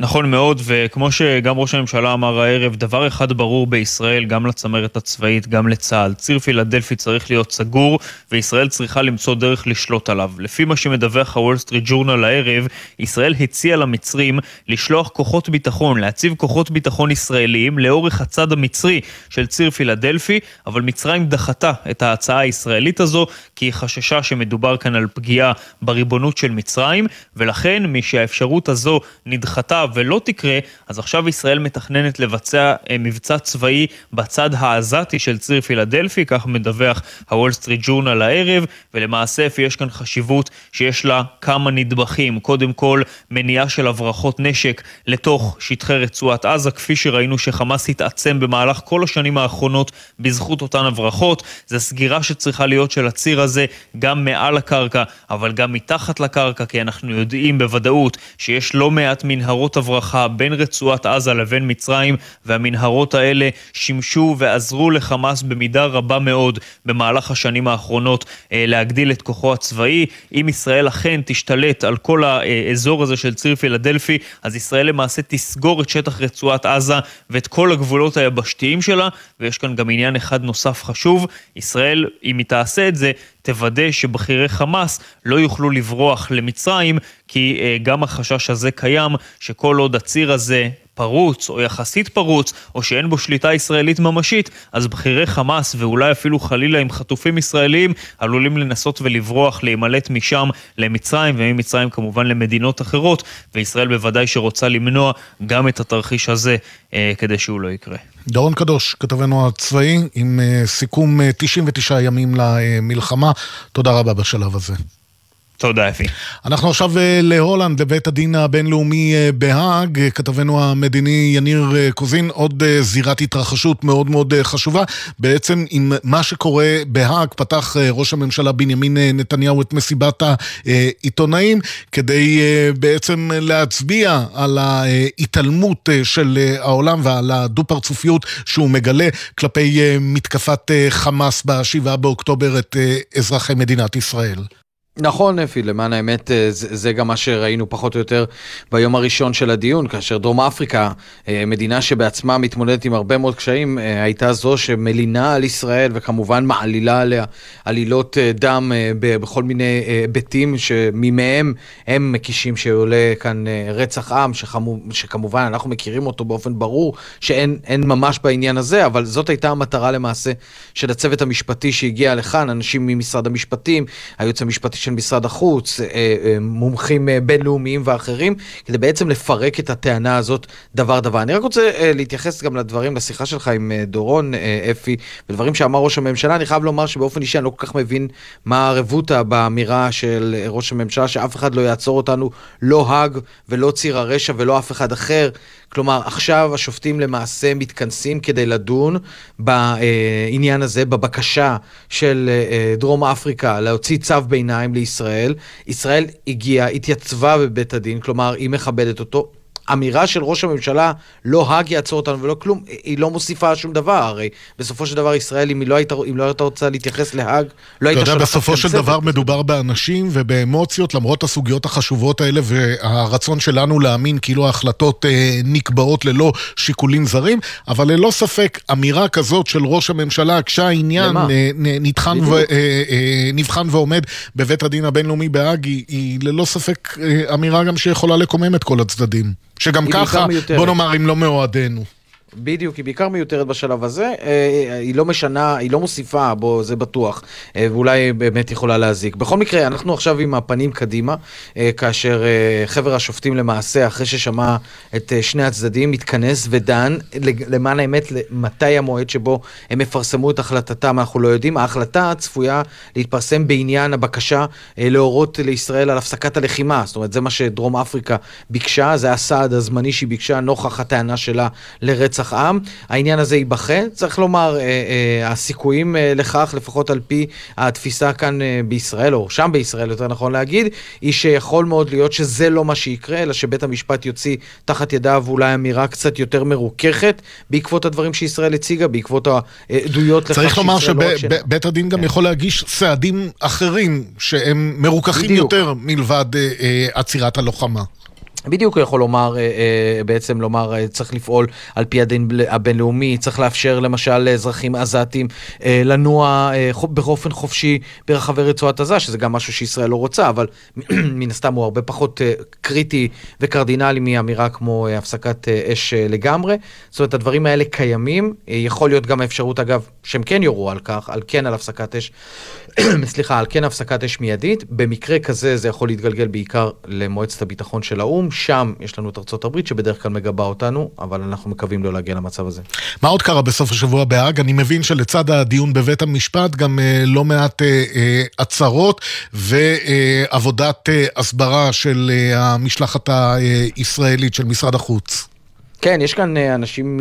נכון מאוד, וכמו שגם ראש הממשלה אמר הערב, דבר אחד ברור בישראל, גם לצמרת הצבאית, גם לצה"ל. ציר פילדלפי צריך להיות סגור, וישראל צריכה למצוא דרך לשלוט עליו. לפי מה שמדווח הוול סטריט ג'ורנל הערב, ישראל הציעה למצרים לשלוח כוחות ביטחון, להציב כוחות ביטחון ישראליים לאורך הצד המצרי של ציר פילדלפי, אבל מצרים דחתה את ההצעה הישראלית הזו, כי היא חששה שמדובר כאן על פגיעה בריבונות של מצרים, ולכן משהאפשרות הזו נדחתה ולא תקרה, אז עכשיו ישראל מתכננת לבצע אה, מבצע צבאי בצד העזתי של ציר פילדלפי, כך מדווח הוול סטריט ג'ורנל הערב, ולמעשה יש כאן חשיבות שיש לה כמה נדבכים. קודם כל, מניעה של הברחות נשק לתוך שטחי רצועת עזה, כפי שראינו שחמאס התעצם במהלך כל השנים האחרונות בזכות אותן הברחות. זו סגירה שצריכה להיות של הציר הזה גם מעל הקרקע, אבל גם מתחת לקרקע, כי אנחנו יודעים בוודאות שיש לא מעט מנהרות הברחה בין רצועת עזה לבין מצרים, והמנהרות האלה שימשו ועזרו לחמאס במידה רבה מאוד במהלך השנים האחרונות אה, להגדיל את כוחו הצבאי. אם ישראל אכן תשתלט על כל האזור הזה של ציר פילדלפי, אז ישראל למעשה תסגור את שטח רצועת עזה ואת כל הגבולות היבשתיים שלה, ויש כאן גם עניין אחד נוסף חשוב, ישראל, אם היא תעשה את זה, תוודא שבכירי חמאס לא יוכלו לברוח למצרים, כי uh, גם החשש הזה קיים, שכל עוד הציר הזה פרוץ או יחסית פרוץ, או שאין בו שליטה ישראלית ממשית, אז בכירי חמאס ואולי אפילו חלילה עם חטופים ישראלים עלולים לנסות ולברוח, להימלט משם למצרים, וממצרים כמובן למדינות אחרות, וישראל בוודאי שרוצה למנוע גם את התרחיש הזה אה, כדי שהוא לא יקרה. דורון קדוש, כתבנו הצבאי, עם אה, סיכום אה, 99 ימים למלחמה. תודה רבה בשלב הזה. תודה, אפי. אנחנו עכשיו אה, להולנד, לבית הדין הבינלאומי אה, בהאג. כתבנו המדיני יניר אה, קוזין, עוד זירת התרחשות מאוד מאוד חשובה. בעצם עם מה שקורה בהאג, פתח ראש הממשלה בנימין נתניהו את מסיבת העיתונאים, כדי בעצם להצביע על ההתעלמות של העולם ועל הדו-פרצופיות שהוא מגלה כלפי מתקפת חמאס ב-7 באוקטובר את אזרחי מדינת ישראל. נכון, אפי, למען האמת, אה, זה, זה גם מה שראינו פחות או יותר ביום הראשון של הדיון, כאשר דרום אפריקה, אה, מדינה שבעצמה מתמודדת עם הרבה מאוד קשיים, אה, הייתה זו שמלינה על ישראל וכמובן מעלילה עליה עלילות דם בכל מיני היבטים שממהם הם מקישים שעולה כאן רצח עם, שכמו, שכמובן אנחנו מכירים אותו באופן ברור, שאין ממש בעניין הזה, אבל זאת הייתה המטרה למעשה של הצוות המשפטי שהגיע לכאן, אנשים ממשרד המשפטים, היועץ המשפטי של משרד החוץ, אה, אה, מומחים אה, בינלאומיים ואחרים, כדי בעצם לפרק את הטענה הזאת דבר דבר. אני רק רוצה להתייחס גם לדברים, לשיחה שלך עם דורון, אפי, ודברים שאמר ראש הממשלה. אני חייב לומר שבאופן אישי אני לא כל כך מבין מה הרבותא באמירה של ראש הממשלה, שאף אחד לא יעצור אותנו, לא האג ולא ציר הרשע ולא אף אחד אחר. כלומר, עכשיו השופטים למעשה מתכנסים כדי לדון בעניין הזה, בבקשה של דרום אפריקה להוציא צו ביניים לישראל. ישראל הגיעה, התייצבה בבית הדין, כלומר, היא מכבדת אותו. אמירה של ראש הממשלה, לא האג יעצור אותנו ולא כלום, היא לא מוסיפה שום דבר, הרי בסופו של דבר ישראל, אם, לא היית, אם לא היית רוצה להתייחס להאג, לא היית שולחת... אתה יודע, בסופו של דבר מדובר באנשים ובאמוציות, למרות הסוגיות החשובות האלה והרצון שלנו להאמין כאילו ההחלטות אה, נקבעות ללא שיקולים זרים, אבל ללא ספק, אמירה כזאת של ראש הממשלה, כשהעניין אה, נטחן ו, אה, אה, נבחן ועומד בבית הדין הבינלאומי בהאג, היא, היא ללא ספק אה, אמירה גם שיכולה לקומם את כל הצדדים. שגם ככה, בוא נאמר, אם לא מאוהדינו. בדיוק, היא בעיקר מיותרת בשלב הזה, אה, היא לא משנה, היא לא מוסיפה, בו, זה בטוח, אה, ואולי באמת יכולה להזיק. בכל מקרה, אנחנו עכשיו עם הפנים קדימה, אה, כאשר חבר השופטים למעשה, אחרי ששמע את שני הצדדים, מתכנס ודן, למען האמת, מתי המועד שבו הם יפרסמו את החלטתם, אנחנו לא יודעים. ההחלטה צפויה להתפרסם בעניין הבקשה להורות לישראל על הפסקת הלחימה, זאת אומרת, זה מה שדרום אפריקה ביקשה, זה הסעד הזמני שהיא ביקשה נוכח הטענה שלה לרצח. רצח עם. העניין הזה ייבחן. צריך לומר, אה, אה, הסיכויים אה, לכך, לפחות על פי התפיסה כאן בישראל, או שם בישראל, יותר נכון להגיד, היא שיכול מאוד להיות שזה לא מה שיקרה, אלא שבית המשפט יוציא תחת ידיו אולי אמירה קצת יותר מרוככת, בעקבות הדברים שישראל הציגה, בעקבות העדויות לכך צריך לומר שבית לא הדין גם כן. יכול להגיש סעדים אחרים, שהם מרוככים בדיוק. יותר מלבד אה, אה, עצירת הלוחמה. בדיוק הוא יכול לומר, אה, אה, בעצם לומר, אה, צריך לפעול על פי הדין הבינלאומי, צריך לאפשר למשל לאזרחים עזתים לנוע באופן חופשי ברחבי רצועת עזה, שזה גם משהו שישראל לא רוצה, אבל מן הסתם הוא הרבה פחות קריטי וקרדינלי מאמירה כמו הפסקת אש לגמרי. זאת אומרת, הדברים האלה קיימים. יכול להיות גם האפשרות, אגב, שהם כן יורו על כך, על כן על הפסקת אש, סליחה, על כן הפסקת אש מיידית. במקרה כזה זה יכול להתגלגל בעיקר למועצת הביטחון של האו"ם. שם יש לנו את ארצות הברית שבדרך כלל מגבה אותנו, אבל אנחנו מקווים לא להגיע למצב הזה. מה עוד קרה בסוף השבוע בהאג? אני מבין שלצד הדיון בבית המשפט גם אה, לא מעט אה, אה, הצהרות ועבודת אה, הסברה של אה, המשלחת הישראלית של משרד החוץ. כן, יש כאן אנשים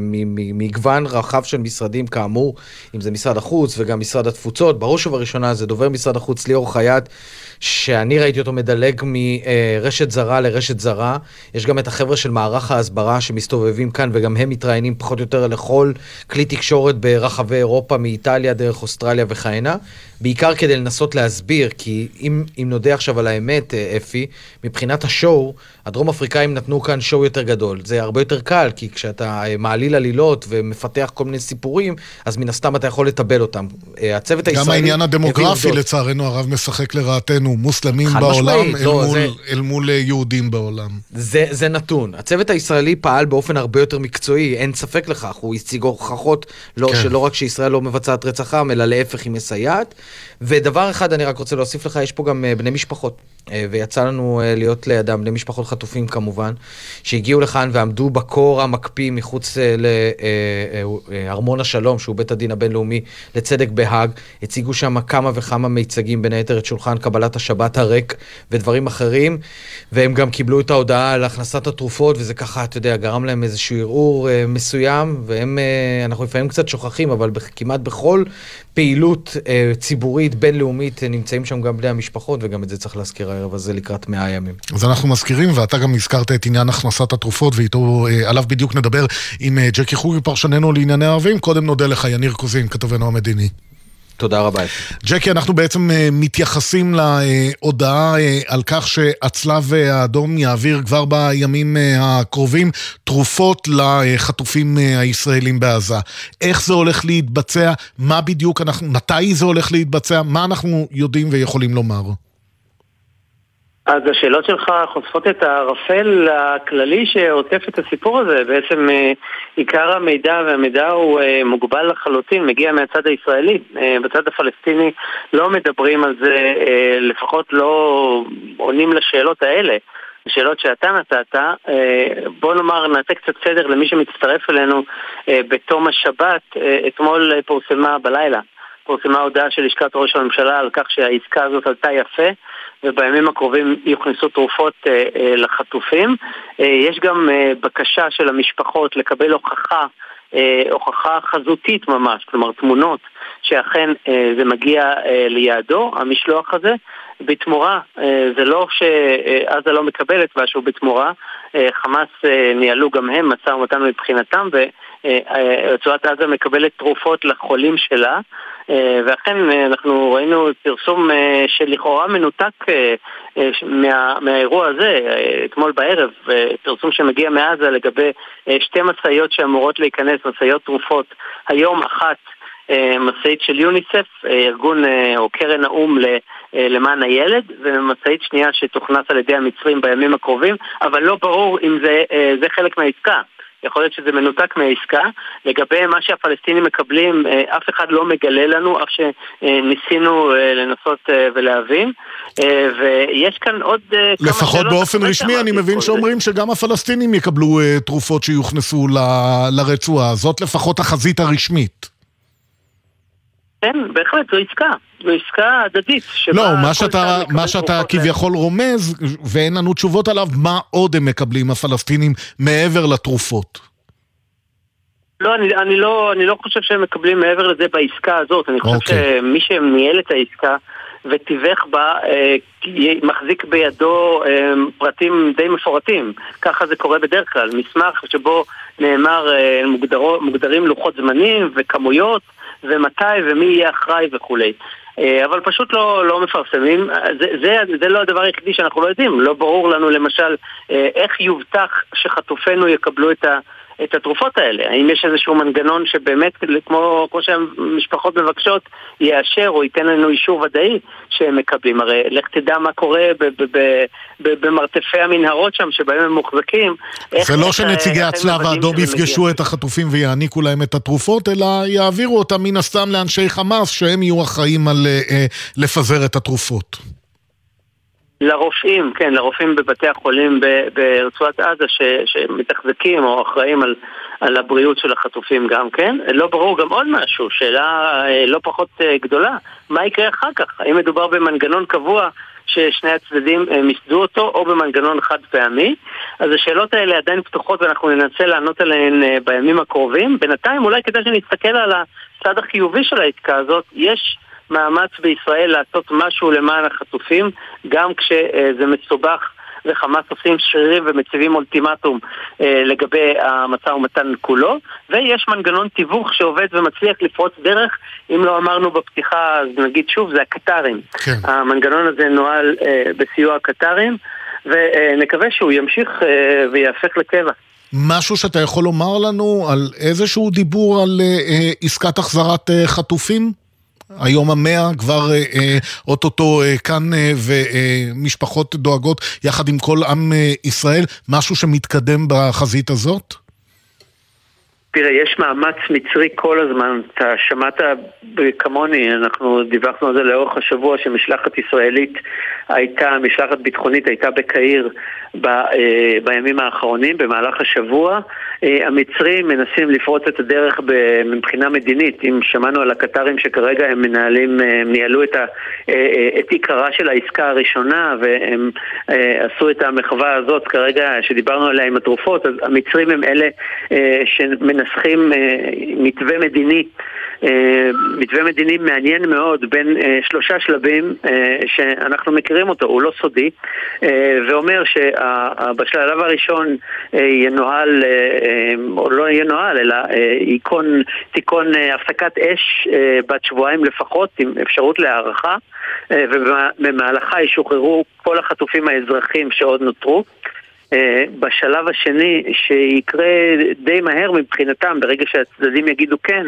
ממגוון רחב של משרדים, כאמור, אם זה משרד החוץ וגם משרד התפוצות. בראש ובראשונה זה דובר משרד החוץ ליאור חייט, שאני ראיתי אותו מדלג מרשת זרה לרשת זרה. יש גם את החבר'ה של מערך ההסברה שמסתובבים כאן, וגם הם מתראיינים פחות או יותר לכל כלי תקשורת ברחבי אירופה, מאיטליה דרך אוסטרליה וכהנה. בעיקר כדי לנסות להסביר, כי אם, אם נודה עכשיו על האמת, אה, אפי, מבחינת השואו, הדרום אפריקאים נתנו כאן שואו יותר גדול. זה הרבה יותר קל, כי כשאתה אה, מעליל עלילות ומפתח כל מיני סיפורים, אז מן הסתם אתה יכול לטבל אותם. אה, הצוות הישראלי... גם העניין הדמוגרפי, לצערנו הרב, משחק לרעתנו. מוסלמים בעולם אל, לא, מול, זה... אל מול יהודים בעולם. זה, זה נתון. הצוות הישראלי פעל באופן הרבה יותר מקצועי, אין ספק לכך. הוא הציג הוכחות לא, כן. שלא רק שישראל לא מבצעת רצח עם, אלא להפך היא מסייעת. ודבר אחד אני רק רוצה להוסיף לך, יש פה גם אה, בני משפחות. אה, ויצא לנו אה, להיות לידם, בני משפחות חטופים כמובן, שהגיעו לכאן ועמדו בקור המקפיא מחוץ לארמון השלום, שהוא בית הדין הבינלאומי לצדק בהאג. הציגו שם כמה וכמה מיצגים, בין היתר את שולחן קבלת השבת הריק ודברים אחרים, והם גם קיבלו את ההודעה על הכנסת התרופות, וזה ככה, אתה יודע, גרם להם איזשהו ערעור מסוים, והם, אנחנו לפעמים קצת שוכחים, אבל כמעט בכל פעילות ציבורית בינלאומית נמצאים שם גם בני המשפחות, וגם את זה צריך להזכיר הערב הזה לקראת מאה ימים. אז אנחנו מזכירים, ואתה גם הזכרת את עניין הכנסת התרופות, ואיתו, אה, עליו בדיוק נדבר עם אה, ג'קי חוגי, פרשננו לענייני ערבים. קודם נודה לך, יניר קוזין, כתבנו המדיני. תודה רבה. ג'קי, אנחנו בעצם אה, מתייחסים להודעה על כך שהצלב האדום יעביר כבר בימים הקרובים תרופות לחטופים הישראלים בעזה. איך זה הולך להתבצע? מה בדיוק אנחנו... מתי זה הולך להתבצע? מה אנחנו יודעים ויכולים לומר? אז השאלות שלך חושפות את הערפל הכללי שעוטף את הסיפור הזה. בעצם אה, עיקר המידע, והמידע הוא אה, מוגבל לחלוטין, מגיע מהצד הישראלי. אה, בצד הפלסטיני לא מדברים על זה, לפחות לא עונים לשאלות האלה. השאלות שאתה נתת, בוא נאמר, נעשה קצת סדר למי שמצטרף אלינו בתום השבת. אתמול פורסמה בלילה, פורסמה הודעה של לשכת ראש הממשלה על כך שהעסקה הזאת עלתה יפה. ובימים הקרובים יוכנסו תרופות אה, אה, לחטופים. אה, יש גם בקשה של המשפחות לקבל הוכחה, הוכחה חזותית ממש, כלומר תמונות שאכן זה מגיע ליעדו, המשלוח הזה. בתמורה, זה לא שעזה לא מקבלת משהו בתמורה, חמאס ניהלו גם הם משא ומתן מבחינתם ורצועת עזה מקבלת תרופות לחולים שלה ואכן אנחנו ראינו פרסום שלכאורה מנותק מה, מהאירוע הזה, אתמול בערב, פרסום שמגיע מעזה לגבי שתי משאיות שאמורות להיכנס, משאיות תרופות, היום אחת משאית של יוניסף, ארגון או קרן האו"ם למען הילד, ומשאית שנייה שתוכנס על ידי המצרים בימים הקרובים, אבל לא ברור אם זה, זה חלק מהעסקה. יכול להיות שזה מנותק מהעסקה. לגבי מה שהפלסטינים מקבלים, אף אחד לא מגלה לנו, אף שניסינו לנסות ולהבין. ויש כאן עוד כמה שאלות... לפחות באופן רשמי, אני מבין שאומרים שגם הפלסטינים יקבלו תרופות שיוכנסו לרצועה. זאת לפחות החזית הרשמית. כן, בהחלט, זו עסקה. זו עסקה הדדית. לא, מה שאתה, מה שאתה כביכול רומז, ואין לנו תשובות עליו, מה עוד הם מקבלים הפלסטינים מעבר לתרופות? לא, אני, אני, לא, אני לא חושב שהם מקבלים מעבר לזה בעסקה הזאת. אני חושב okay. אוקיי. שמי שניהל את העסקה ותיווך בה, אה, מחזיק בידו אה, פרטים די מפורטים. ככה זה קורה בדרך כלל. מסמך שבו נאמר, אה, מוגדרו, מוגדרים לוחות זמנים וכמויות. ומתי ומי יהיה אחראי וכולי. אה, אבל פשוט לא, לא מפרסמים. זה, זה, זה לא הדבר היחידי שאנחנו לא יודעים. לא ברור לנו למשל אה, איך יובטח שחטופינו יקבלו את ה... את התרופות האלה? האם יש איזשהו מנגנון שבאמת, כמו, כמו שהמשפחות מבקשות, יאשר או ייתן לנו אישור ודאי שהם מקבלים? הרי לך תדע מה קורה במרתפי המנהרות שם, שבהם הם מוחזקים. זה לא שנציגי הצלב האדום יפגשו את החטופים ויעניקו להם את התרופות, אלא יעבירו אותם מן הסתם לאנשי חמאס, שהם יהיו אחראים על אה, לפזר את התרופות. לרופאים, כן, לרופאים בבתי החולים ברצועת עזה ש, שמתחזקים או אחראים על, על הבריאות של החטופים גם כן. לא ברור גם עוד משהו, שאלה אה, לא פחות אה, גדולה, מה יקרה אחר כך? האם מדובר במנגנון קבוע ששני הצדדים אה, מיסדו אותו או במנגנון חד פעמי? אז השאלות האלה עדיין פתוחות ואנחנו ננסה לענות עליהן בימים הקרובים. בינתיים אולי כדאי שנסתכל על הצד החיובי של העסקה הזאת. יש... מאמץ בישראל לעשות משהו למען החטופים, גם כשזה מסובך וחמאס עושים שרירים ומציבים אולטימטום אה, לגבי המשא ומתן כולו, ויש מנגנון תיווך שעובד ומצליח לפרוץ דרך, אם לא אמרנו בפתיחה, אז נגיד שוב, זה הקטרים. כן. המנגנון הזה נוהל אה, בסיוע הקטרים, ונקווה שהוא ימשיך אה, ויהפך לקבע. משהו שאתה יכול לומר לנו על איזשהו דיבור על אה, אה עסקת החזרת אה, חטופים? היום המאה כבר אה, אה, אוטוטו אה, כאן אה, ומשפחות דואגות יחד עם כל עם אה, ישראל, משהו שמתקדם בחזית הזאת? תראה, יש מאמץ מצרי כל הזמן. אתה שמעת כמוני, אנחנו דיווחנו על זה לאורך השבוע, שמשלחת ישראלית הייתה, משלחת ביטחונית הייתה בקהיר ב, אה, בימים האחרונים, במהלך השבוע. אה, המצרים מנסים לפרוץ את הדרך מבחינה מדינית. אם שמענו על הקטרים שכרגע הם מנהלים, אה, הם ניהלו את, ה, את עיקרה של העסקה הראשונה והם עשו את המחווה הזאת כרגע שדיברנו עליה עם התרופות, אז המצרים הם אלה שמנסחים מתווה מדיני. מתווה מדיני מעניין מאוד בין שלושה שלבים שאנחנו מכירים אותו, הוא לא סודי, ואומר ש... בשלב הראשון אה, ינוהל, אה, אה, או לא ינוהל, אלא ייכון תיכון הפסקת אש בת שבועיים לפחות, עם אפשרות להערכה, ובמהלכה ישוחררו כל החטופים האזרחים שעוד נותרו. אה, בשלב השני, שיקרה די מהר מבחינתם, ברגע שהצדדים יגידו כן,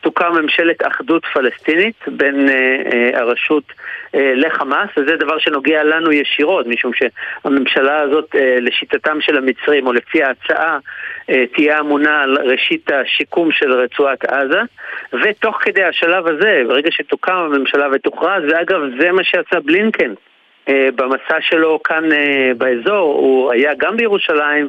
תוקם ממשלת אחדות פלסטינית בין אה, אה, הרשות לחמאס, וזה דבר שנוגע לנו ישירות, משום שהממשלה הזאת, לשיטתם של המצרים, או לפי ההצעה, תהיה אמונה על ראשית השיקום של רצועת עזה, ותוך כדי השלב הזה, ברגע שתוקם הממשלה ותוכרז, ואגב, זה מה שעשה בלינקן. אה, במסע שלו כאן אה, באזור, הוא היה גם בירושלים,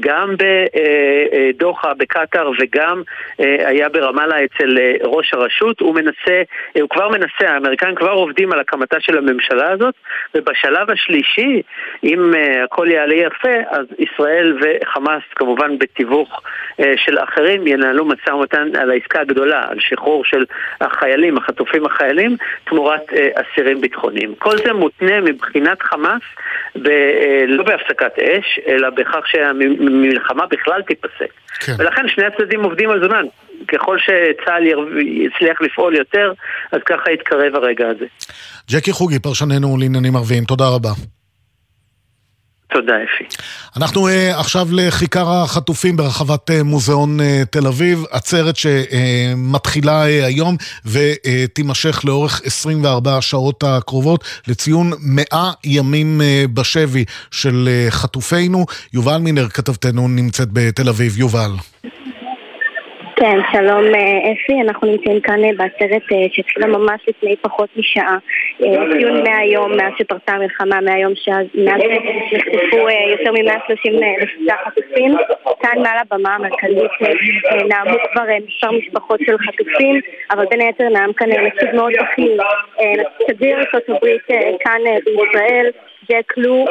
גם בדוחה, בקטאר וגם אה, היה ברמאללה אצל ראש הרשות. הוא מנסה, הוא כבר מנסה, האמריקאים כבר עובדים על הקמתה של הממשלה הזאת, ובשלב השלישי, אם הכל יעלה יפה, אז ישראל וחמאס כמובן בתיווך של אחרים ינהלו משא ומתן על העסקה הגדולה, על שחרור של החיילים, החטופים החיילים, תמורת אסירים ביטחוניים. כל זה מותנה מבחינת חמאס, ב, אה, לא בהפסקת אש, אלא בכך שהמלחמה בכלל תיפסק. כן. ולכן שני הצדדים עובדים על זמן. ככל שצה"ל יצליח לפעול יותר, אז ככה יתקרב הרגע הזה. ג'קי חוגי, פרשננו לעניינים ערביים, תודה רבה. תודה, אפי. אנחנו uh, עכשיו לכיכר החטופים ברחבת uh, מוזיאון uh, תל אביב, עצרת שמתחילה uh, uh, היום ותימשך uh, לאורך 24 השעות הקרובות לציון 100 ימים uh, בשבי של uh, חטופינו. יובל מינר, כתבתנו, נמצאת בתל אביב. יובל. כן, שלום אה, אפי, אנחנו נמצאים כאן אה, בעצרת אה, שהתחילה ממש לפני פחות משעה. ציון 100 יום מאז שפרצה המלחמה, מהיום שמאז נחטפו יותר מ-136 חטופים. כאן מעל הבמה המרכזית נאמו כבר מספר משפחות של חטופים, אבל בין היתר נאם כאן נציג מאוד בכיר, שגריר ארצות הברית כאן בישראל. ג'ק לו,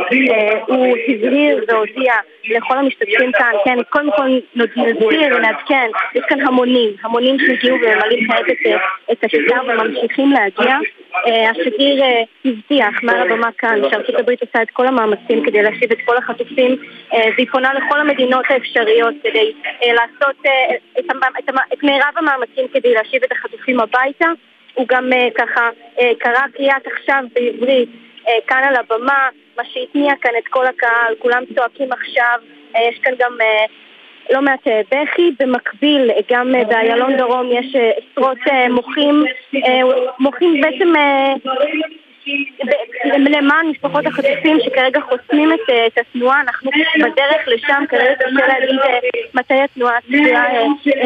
הוא הבהיר והודיע לכל המשתתפים כאן, כן, קודם כל נסביר, נעדכן, יש כאן המונים, המונים שהגיעו וממלאים כעת את השטר וממשיכים להגיע. השגריר הבטיח מעל הבמה כאן שארצות הברית עושה את כל המאמצים כדי להשיב את כל החטופים והיא פונה לכל המדינות האפשריות כדי לעשות את מירב המאמצים כדי להשיב את החטופים הביתה הוא גם ככה קרא קריאת עכשיו בעברית כאן על הבמה, מה שהתניע כאן את כל הקהל, כולם צועקים עכשיו, יש כאן גם לא מעט בכי, במקביל גם באיילון דרום יש עשרות מוחים, מוחים. בעצם למען משפחות החטופים שכרגע חוסמים את, את התנועה, אנחנו בדרך לשם, כרגע קשה להגיד מתי התנועה צפויה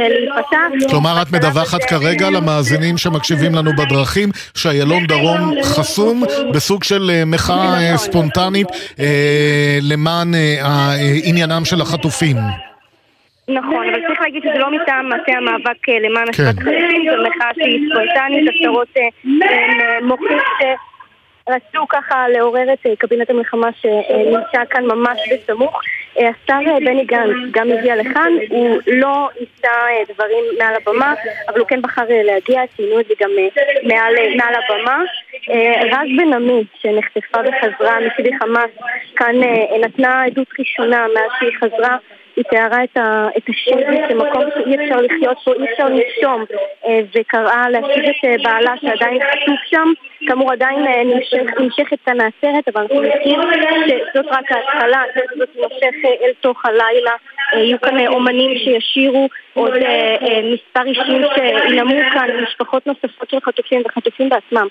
להיפתח. כלומר, את מדווחת כרגע למאזינים שמקשיבים לנו בדרכים שאיילון דרום חסום בסוג של מחאה ספונטנית למען עניינם של החטופים. נכון, אבל צריך להגיד שזה לא מטעם מטה המאבק למען השבת החטופים, זו מחאה שהיא ספונטנית, עשרות מוחים רצו ככה לעורר את קבינט המלחמה שנמצא כאן ממש בסמוך. השר בני גנץ גם הגיע לכאן, הוא לא ניסה דברים מעל הבמה, אבל הוא כן בחר להגיע, ציינו את זה גם מעל, מעל הבמה. רז בן עמי, שנחטפה וחזרה מסיבי חמאס, כאן נתנה עדות ראשונה מאז שהיא חזרה. היא תיארה את, ה, את השבי כמקום שאי אפשר לחיות בו, אי אפשר לנשום וקראה להשיב את בעלה שעדיין חטוף שם. כאמור עדיין נמשך, נמשכת כאן העצרת אבל אנחנו נזכיר שזאת רק ההתחלה, זאת תימשך אל תוך הלילה. יהיו כאן אומנים שישירו עוד מספר אישים שינאמו כאן משפחות נוספות של חטופים וחטופים בעצמם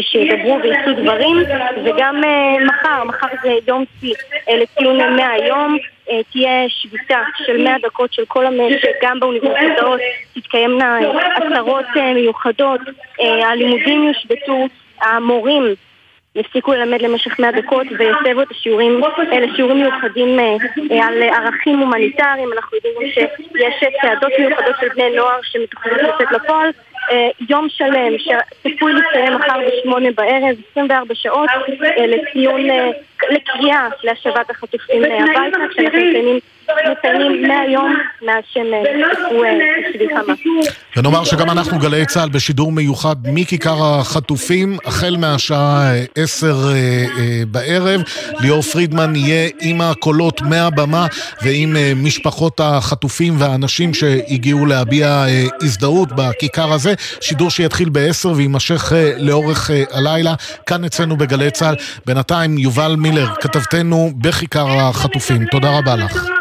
שידברו ויישאו דברים וגם מחר, מחר זה יום שיא לציון 100 יום תהיה שביתה של 100 דקות של כל המשק, גם באוניברסיטאות תתקיימנה עצרות מיוחדות, הלימודים יושבתו, המורים יפסיקו ללמד למשך 100 דקות ויסבו את השיעורים, אלה שיעורים מיוחדים על ערכים הומניטריים, אנחנו יודעים שיש צעדות מיוחדות של בני נוער שמתוכננות לצאת לפועל יום שלם שצפוי להסתיים מחר בשמונה בערב, 24 שעות לציון, לקריאה להשבת החטופים הביתה כשאנחנו מציינים מציינים 100 יום מאז שהם נחטפו בשבי חמאס. ונאמר שגם אנחנו גלי צה"ל בשידור מיוחד מכיכר החטופים החל מהשעה 10 בערב. ליאור פרידמן יהיה עם הקולות מהבמה ועם משפחות החטופים והאנשים שהגיעו להביע הזדהות בכיכר הזה. שידור שיתחיל ב-10 ויימשך לאורך הלילה כאן אצלנו בגלי צה"ל. בינתיים יובל מילר, כתבתנו בכיכר החטופים. תודה רבה לך.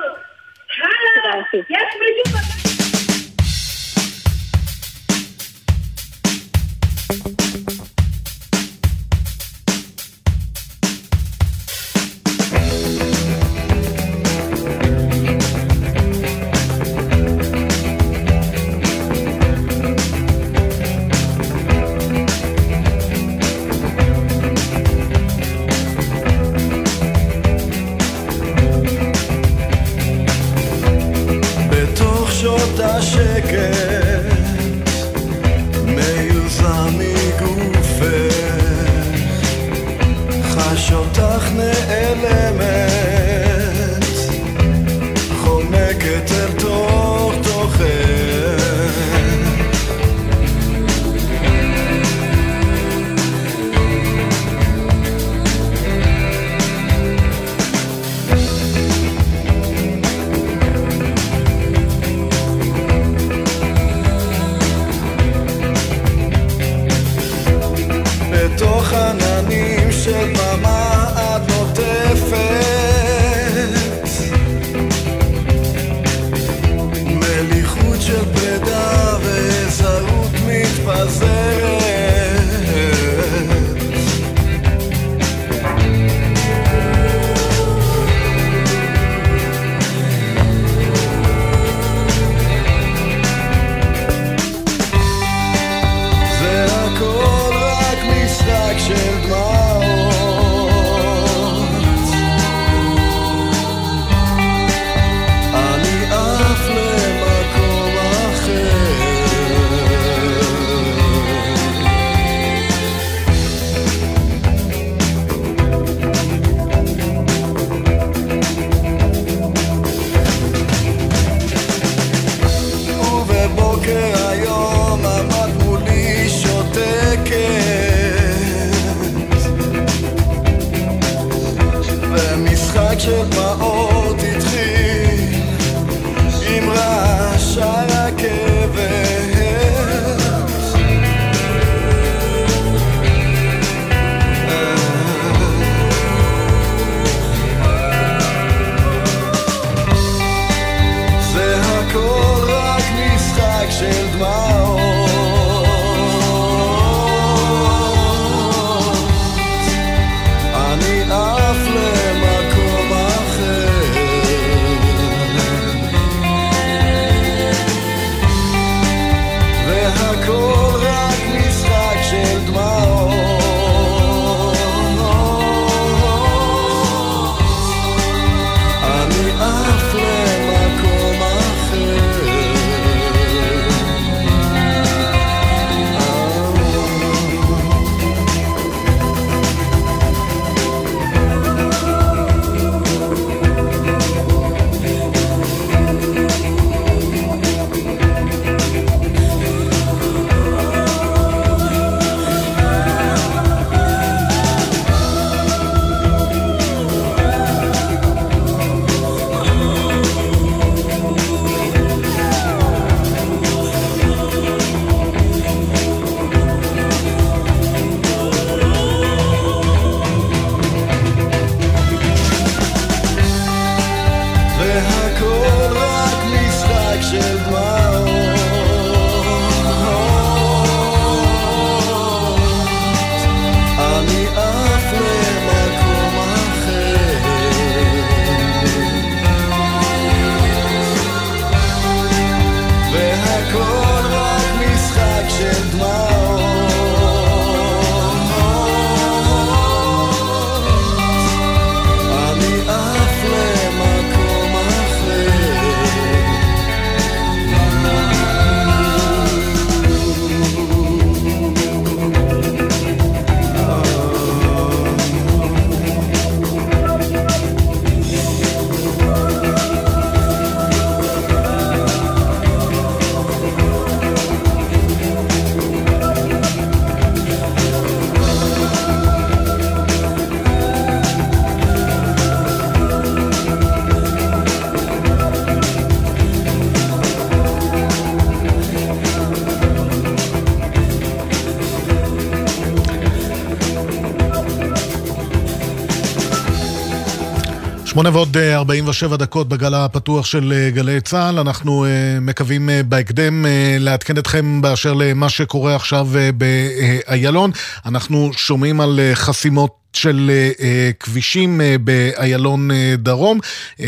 שמונה ועוד אה, 47 דקות בגל הפתוח של אה, גלי צה"ל. אנחנו אה, מקווים אה, בהקדם אה, לעדכן אתכם באשר למה שקורה עכשיו אה, באיילון. אנחנו שומעים על אה, חסימות של אה, כבישים אה, באיילון אה, דרום. אה,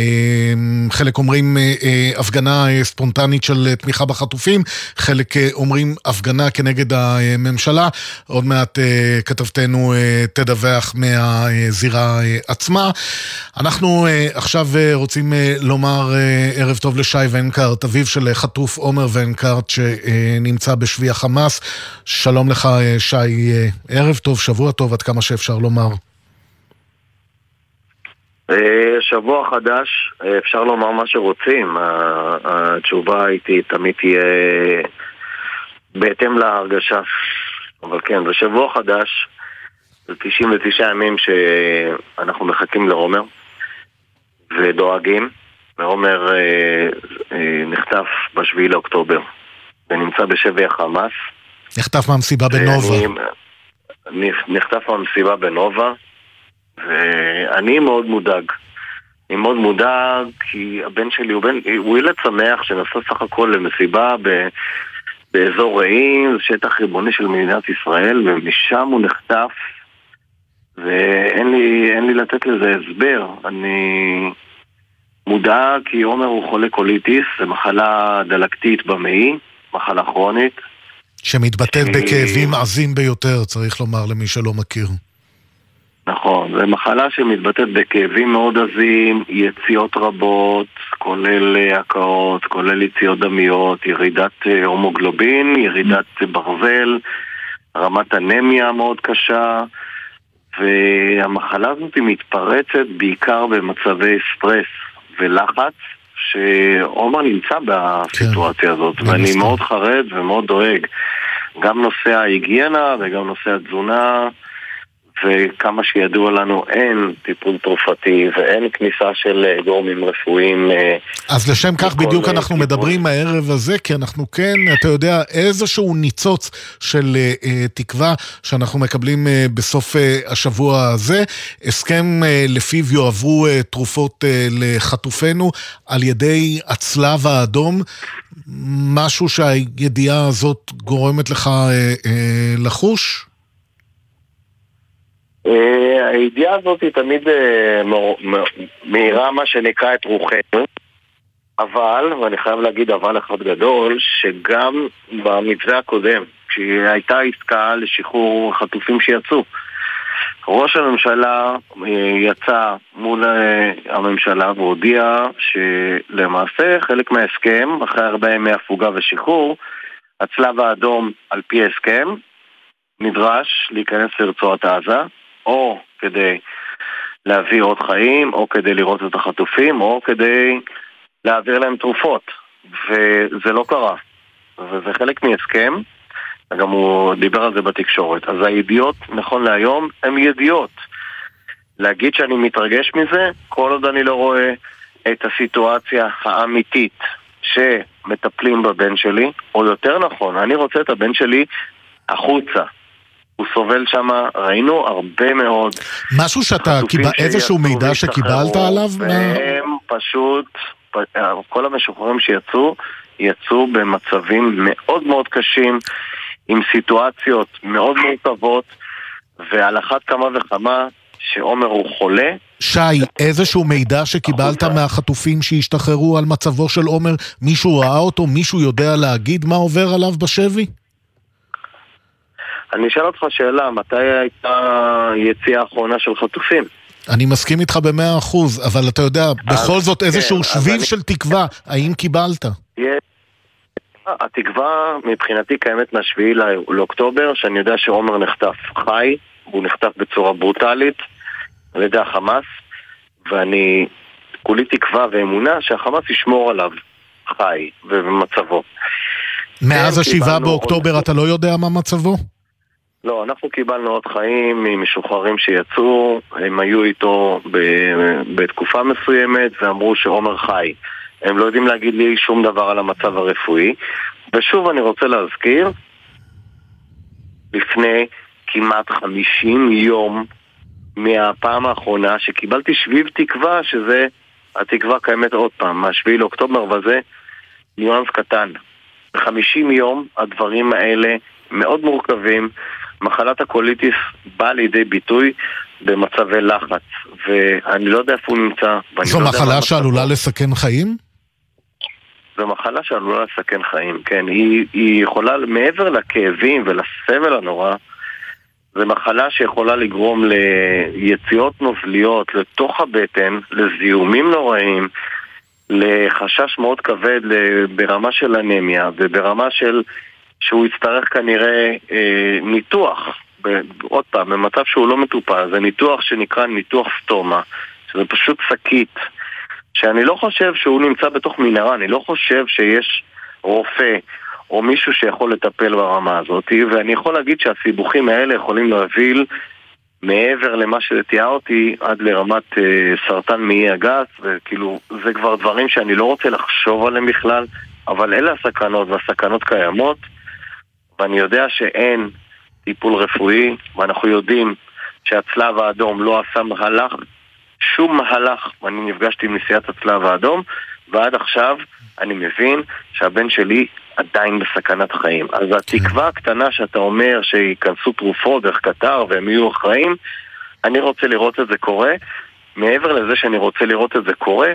חלק אומרים אה, אה, הפגנה אה, ספונטנית של אה, תמיכה בחטופים, חלק אה, אומרים הפגנה כנגד הממשלה. עוד מעט אה, כתבתנו אה, תדווח מהזירה אה, עצמה. אנחנו אה, עכשיו אה, רוצים אה, לומר אה, ערב טוב לשי ונקרט, אביו של אה, חטוף עומר ונקרט שנמצא בשבי החמאס. שלום לך אה, שי, אה, ערב טוב, שבוע טוב, עד כמה שאפשר לומר. אה, שבוע חדש, אה, אפשר לומר מה שרוצים, התשובה איתי תמיד תהיה בהתאם להרגשה. אבל כן, זה שבוע חדש, זה 99 ימים שאנחנו מחכים לעומר ודואגים. ועומר אה, נחטף בשביעי לאוקטובר ונמצא בשבי החמאס. נחטף מהמסיבה בנובה. נחטף מהמסיבה בנובה, ואני מאוד מודאג. אני מאוד מודאג כי הבן שלי הוא בן, הוא ילד שמח שנסע סך הכל למסיבה ב, באזור רעים, שטח ריבוני של מדינת ישראל, ומשם הוא נחטף, ואין לי, לי לתת לזה הסבר. אני מודאג כי עומר הוא חולה קוליטיס, זה מחלה דלקתית במעי, מחלה כרונית. שמתבטאת בכאבים עזים ביותר, צריך לומר למי שלא מכיר. נכון, זו מחלה שמתבטאת בכאבים מאוד עזים, יציאות רבות, כולל אה, הקאות, כולל יציאות דמיות, ירידת אה, הומוגלובין, ירידת ברזל, רמת אנמיה מאוד קשה, והמחלה הזאת מתפרצת בעיקר במצבי סטרס ולחץ, שעומר נמצא בסיטואציה הזאת, ואני מאוד חרד ומאוד דואג. גם נושא ההיגיינה וגם נושא התזונה. וכמה שידוע לנו אין טיפול תרופתי ואין כניסה של אה, גורמים רפואיים. אה, אז לשם כך בדיוק אה, אנחנו כיוון. מדברים הערב הזה, כי אנחנו כן, אתה יודע, איזשהו ניצוץ של אה, תקווה שאנחנו מקבלים אה, בסוף אה, השבוע הזה. הסכם אה, לפיו יועברו אה, תרופות אה, לחטופינו על ידי הצלב האדום, משהו שהידיעה הזאת גורמת לך אה, אה, לחוש? אה, הידיעה הזאת היא תמיד אה, מאירה מה שנקרא את רוחנו, אבל, ואני חייב להגיד אבל אחד גדול, שגם במתווה הקודם, כשהייתה עסקה לשחרור חטופים שיצאו, ראש הממשלה אה, יצא מול הממשלה והודיע שלמעשה חלק מההסכם, אחרי הרבה ימי הפוגה ושחרור, הצלב האדום על פי ההסכם נדרש להיכנס לרצועת עזה, או כדי להביא עוד חיים, או כדי לראות את החטופים, או כדי להעביר להם תרופות. וזה לא קרה. וזה חלק מהסכם, גם הוא דיבר על זה בתקשורת. אז הידיעות, נכון להיום, הן ידיעות. להגיד שאני מתרגש מזה, כל עוד אני לא רואה את הסיטואציה האמיתית שמטפלים בבן שלי, או יותר נכון, אני רוצה את הבן שלי החוצה. הוא סובל שם, ראינו הרבה מאוד משהו שאתה, קיבל, איזשהו מידע שקיבלת עליו? מה- והם פשוט, כל המשוחררים שיצאו, יצאו במצבים מאוד מאוד קשים, עם סיטואציות מאוד מורכבות, ועל אחת כמה וכמה שעומר הוא חולה, שי, איזשהו מידע שקיבלת מהחטופים שהשתחררו על מצבו של עומר, מישהו ראה אותו? מישהו יודע להגיד מה עובר עליו בשבי? אני אשאל אותך שאלה, מתי הייתה יציאה האחרונה של חטופים? אני מסכים איתך במאה אחוז, אבל אתה יודע, בכל זאת כן, איזשהו שביב אני- של תקווה, האם קיבלת? יש- התקווה מבחינתי קיימת מהשביעי לא- לאוקטובר, שאני יודע שעומר נחטף חי, הוא נחטף בצורה ברוטלית על ידי החמאס, ואני כולי תקווה ואמונה שהחמאס ישמור עליו חי ובמצבו. מאז כן, השבעה באוקטובר אתה לא יודע מה מצבו? לא, אנחנו קיבלנו עוד חיים ממשוחררים שיצאו, הם היו איתו ב- בתקופה מסוימת ואמרו שעומר חי. הם לא יודעים להגיד לי שום דבר על המצב הרפואי. ושוב אני רוצה להזכיר, לפני כמעט 50 יום מהפעם האחרונה שקיבלתי שביב תקווה שזה, התקווה קיימת עוד פעם, מהשביעי לאוקטובר, וזה ניואנס קטן. ב-50 יום הדברים האלה מאוד מורכבים. מחלת הקוליטיס באה לידי ביטוי במצבי לחץ, ואני לא יודע איפה הוא נמצא. זו לא מחלה. שעלולה לסכן חיים? זו מחלה שעלולה לסכן חיים, כן. היא, היא יכולה, מעבר לכאבים ולסבל הנורא, זו מחלה שיכולה לגרום ליציאות נוזליות לתוך הבטן, לזיהומים נוראים, לחשש מאוד כבד ברמה של אנמיה וברמה של שהוא יצטרך כנראה אה, ניתוח, ב, עוד פעם, במצב שהוא לא מטופל, זה ניתוח שנקרא ניתוח סטומה, שזה פשוט שקית, שאני לא חושב שהוא נמצא בתוך מנהרה, אני לא חושב שיש רופא או מישהו שיכול לטפל ברמה הזאת, ואני יכול להגיד שהסיבוכים האלה יכולים להוביל מעבר למה שתיארתי עד לרמת אה, סרטן מעי הגס, וכאילו זה כבר דברים שאני לא רוצה לחשוב עליהם בכלל, אבל אלה הסכנות, והסכנות קיימות, ואני יודע שאין טיפול רפואי, ואנחנו יודעים שהצלב האדום לא עשה מהלך, שום מהלך, ואני נפגשתי עם נשיאת הצלב האדום, ועד עכשיו אני מבין שהבן שלי עדיין בסכנת חיים. אז התקווה הקטנה שאתה אומר שייכנסו תרופות דרך קטר והם יהיו אחראים, אני רוצה לראות את זה קורה. מעבר לזה שאני רוצה לראות את זה קורה,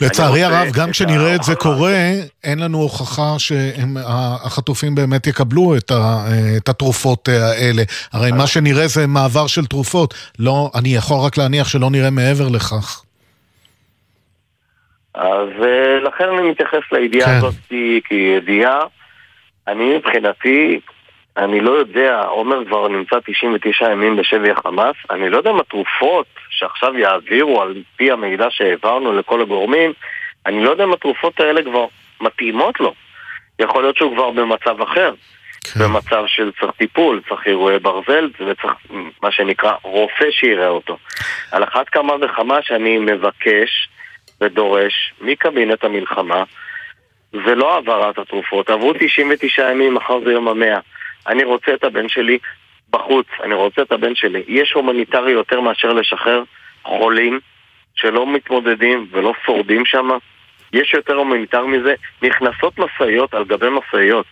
לצערי הרב, גם כשנראה את זה קורה, אין לנו הוכחה שהחטופים באמת יקבלו את, ה, את התרופות האלה. הרי מה שנראה זה מעבר של תרופות. לא, אני יכול רק להניח שלא נראה מעבר לכך. אז אה, לכן אני מתייחס לידיעה כן. הזאת כידיעה. אני מבחינתי, אני לא יודע, עומר כבר נמצא 99 ימים בשבי החמאס, אני לא יודע אם התרופות שעכשיו יעבירו על פי המידע שהעברנו לכל הגורמים, אני לא יודע אם התרופות האלה כבר מתאימות לו. יכול להיות שהוא כבר במצב אחר. כן. במצב של צריך טיפול, צריך אירועי ברזל, וצריך מה שנקרא רופא שיראה אותו. על אחת כמה וכמה שאני מבקש ודורש מקבינט המלחמה, זה לא העברת התרופות, עברו 99 ימים, מחר זה יום המאה. אני רוצה את הבן שלי בחוץ, אני רוצה את הבן שלי. יש הומניטרי יותר מאשר לשחרר חולים שלא מתמודדים ולא שורדים שם? יש יותר הומניטרי מזה? נכנסות משאיות על גבי משאיות.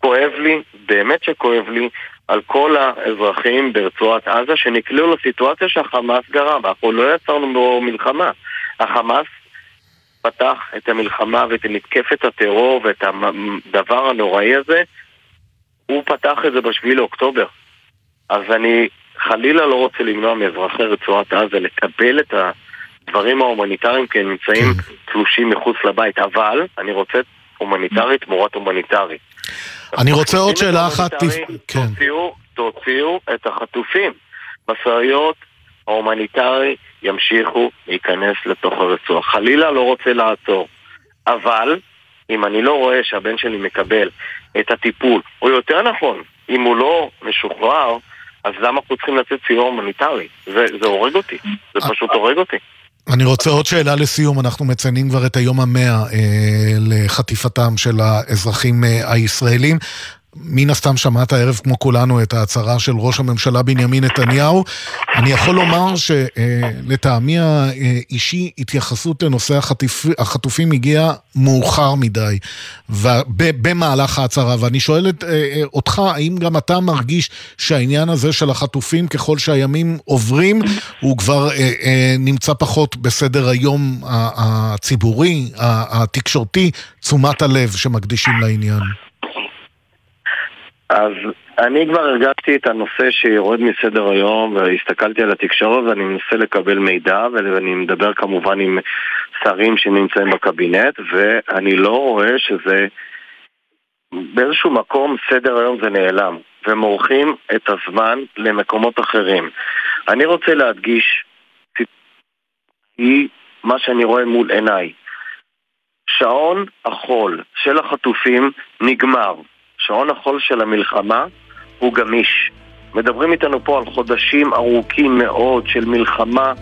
כואב לי, באמת שכואב לי, על כל האזרחים ברצועת עזה שנקלעו לסיטואציה שהחמאס גרם. אנחנו לא יצרנו בו מלחמה. החמאס פתח את המלחמה ואת מתקפת הטרור ואת הדבר הנוראי הזה, הוא פתח את זה בשביעי לאוקטובר. אז אני חלילה לא רוצה למנוע מאזרחי רצועת עזה לקבל את הדברים ההומניטריים כי הם נמצאים תלושים מחוץ לבית, אבל אני רוצה הומניטרי תמורת הומניטרי. אני רוצה עוד שאלה אחת. כן. תוציאו, תוציאו את החטופים. משאיות ההומניטרי ימשיכו להיכנס לתוך הרצועה. חלילה לא רוצה לעצור. אבל, אם אני לא רואה שהבן שלי מקבל את הטיפול, או יותר נכון, אם הוא לא משוחרר, אז למה אנחנו צריכים לתת סיוע הומניטרי? זה, זה הורג אותי. זה פשוט הורג אותי. אני רוצה עוד שאלה לסיום, אנחנו מציינים כבר את היום המאה אה, לחטיפתם של האזרחים אה, הישראלים. מן הסתם שמעת הערב כמו כולנו את ההצהרה של ראש הממשלה בנימין נתניהו. אני יכול לומר שלטעמי האישי התייחסות לנושא החטיפ, החטופים הגיעה מאוחר מדי במהלך ההצהרה. ואני שואל את, אותך, האם גם אתה מרגיש שהעניין הזה של החטופים ככל שהימים עוברים הוא כבר נמצא פחות בסדר היום הציבורי, התקשורתי, תשומת הלב שמקדישים לעניין? אז אני כבר הרגשתי את הנושא שיורד מסדר היום והסתכלתי על התקשורת ואני מנסה לקבל מידע ואני מדבר כמובן עם שרים שנמצאים בקבינט ואני לא רואה שזה באיזשהו מקום סדר היום זה נעלם ומורחים את הזמן למקומות אחרים. אני רוצה להדגיש היא מה שאני רואה מול עיניי. שעון החול של החטופים נגמר. שעון החול של המלחמה הוא גמיש. מדברים איתנו פה על חודשים ארוכים מאוד של מלחמה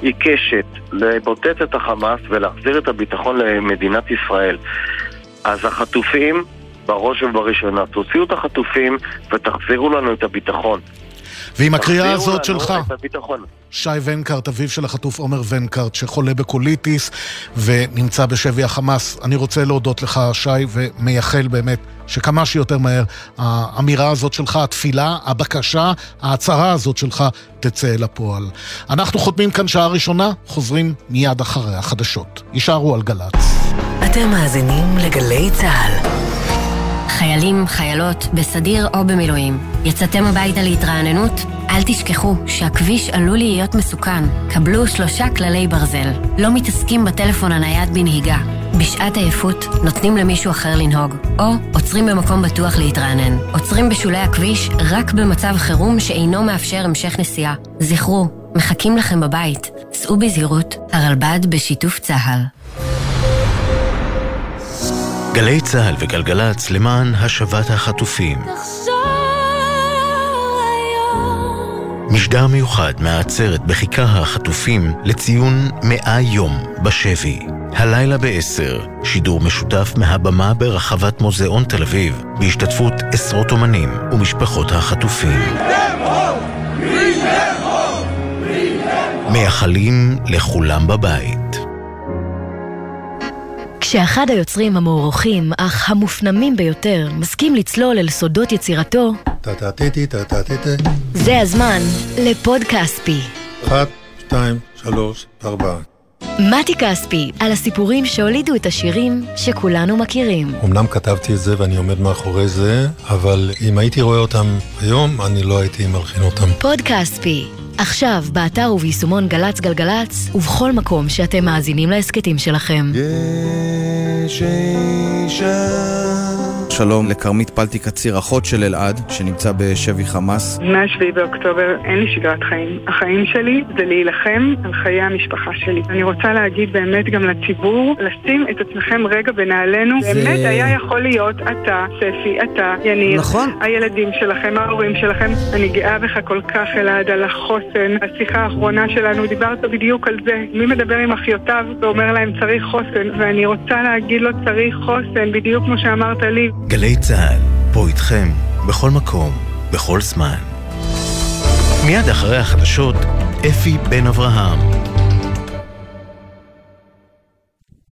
עיקשת לבוטט את החמאס ולהחזיר את הביטחון למדינת ישראל. אז החטופים, בראש ובראשונה, תוציאו את החטופים ותחזירו לנו את הביטחון. ועם הקריאה הזאת שלך, שי ונקרט, אביו של החטוף עומר ונקרט, שחולה בקוליטיס ונמצא בשבי החמאס, אני רוצה להודות לך, שי, ומייחל באמת שכמה שיותר מהר האמירה הזאת שלך, התפילה, הבקשה, ההצהרה הזאת שלך, תצא אל הפועל. אנחנו חותמים כאן שעה ראשונה, חוזרים מיד אחרי החדשות. יישארו על גל"צ. אתם מאזינים לגלי צה"ל. חיילים, חיילות, בסדיר או במילואים. יצאתם הביתה להתרעננות? אל תשכחו שהכביש עלול להיות מסוכן. קבלו שלושה כללי ברזל. לא מתעסקים בטלפון הנייד בנהיגה. בשעת עייפות נותנים למישהו אחר לנהוג, או עוצרים במקום בטוח להתרענן. עוצרים בשולי הכביש רק במצב חירום שאינו מאפשר המשך נסיעה. זכרו, מחכים לכם בבית. סעו בזהירות, הרלב"ד בשיתוף צה"ל. גלי צה"ל וגלגלצ למען השבת החטופים. משדר מיוחד מהעצרת בחיקה החטופים לציון מאה יום בשבי. הלילה ב-10, שידור משותף מהבמה ברחבת מוזיאון תל אביב, בהשתתפות עשרות אומנים ומשפחות החטופים. מייחלים לכולם בבית. כשאחד היוצרים המוערוכים, אך המופנמים ביותר, מסכים לצלול אל סודות יצירתו, זה הזמן לפוד כספי. אחת, שתיים, שלוש, ארבע. מתי כספי, על הסיפורים שהולידו את השירים שכולנו מכירים. אמנם כתבתי את זה ואני עומד מאחורי זה, אבל אם הייתי רואה אותם היום, אני לא הייתי מלחין אותם. פוד כספי, עכשיו, באתר וביישומון גל"צ גלגלצ, ובכל מקום שאתם מאזינים להסכתים שלכם. יש אישה שלום לכרמית פלטי קציר, אחות של אלעד, שנמצא בשבי חמאס. מ-7 באוקטובר אין לי שגרת חיים. החיים שלי זה להילחם על חיי המשפחה שלי. אני רוצה להגיד באמת גם לציבור, לשים את עצמכם רגע בנעלינו. זה... באמת היה יכול להיות אתה, ספי, אתה, יניב. נכון. הילדים שלכם, ההורים שלכם. אני גאה בך כל כך, אלעד, על החוסן. השיחה האחרונה שלנו, דיברת בדיוק על זה. מי מדבר עם אחיותיו ואומר להם צריך חוסן, ואני רוצה להגיד לו צריך חוסן, בדיוק כמו שאמרת לי. גלי צה"ל, פה איתכם, בכל מקום, בכל זמן. מיד אחרי החדשות, אפי בן אברהם.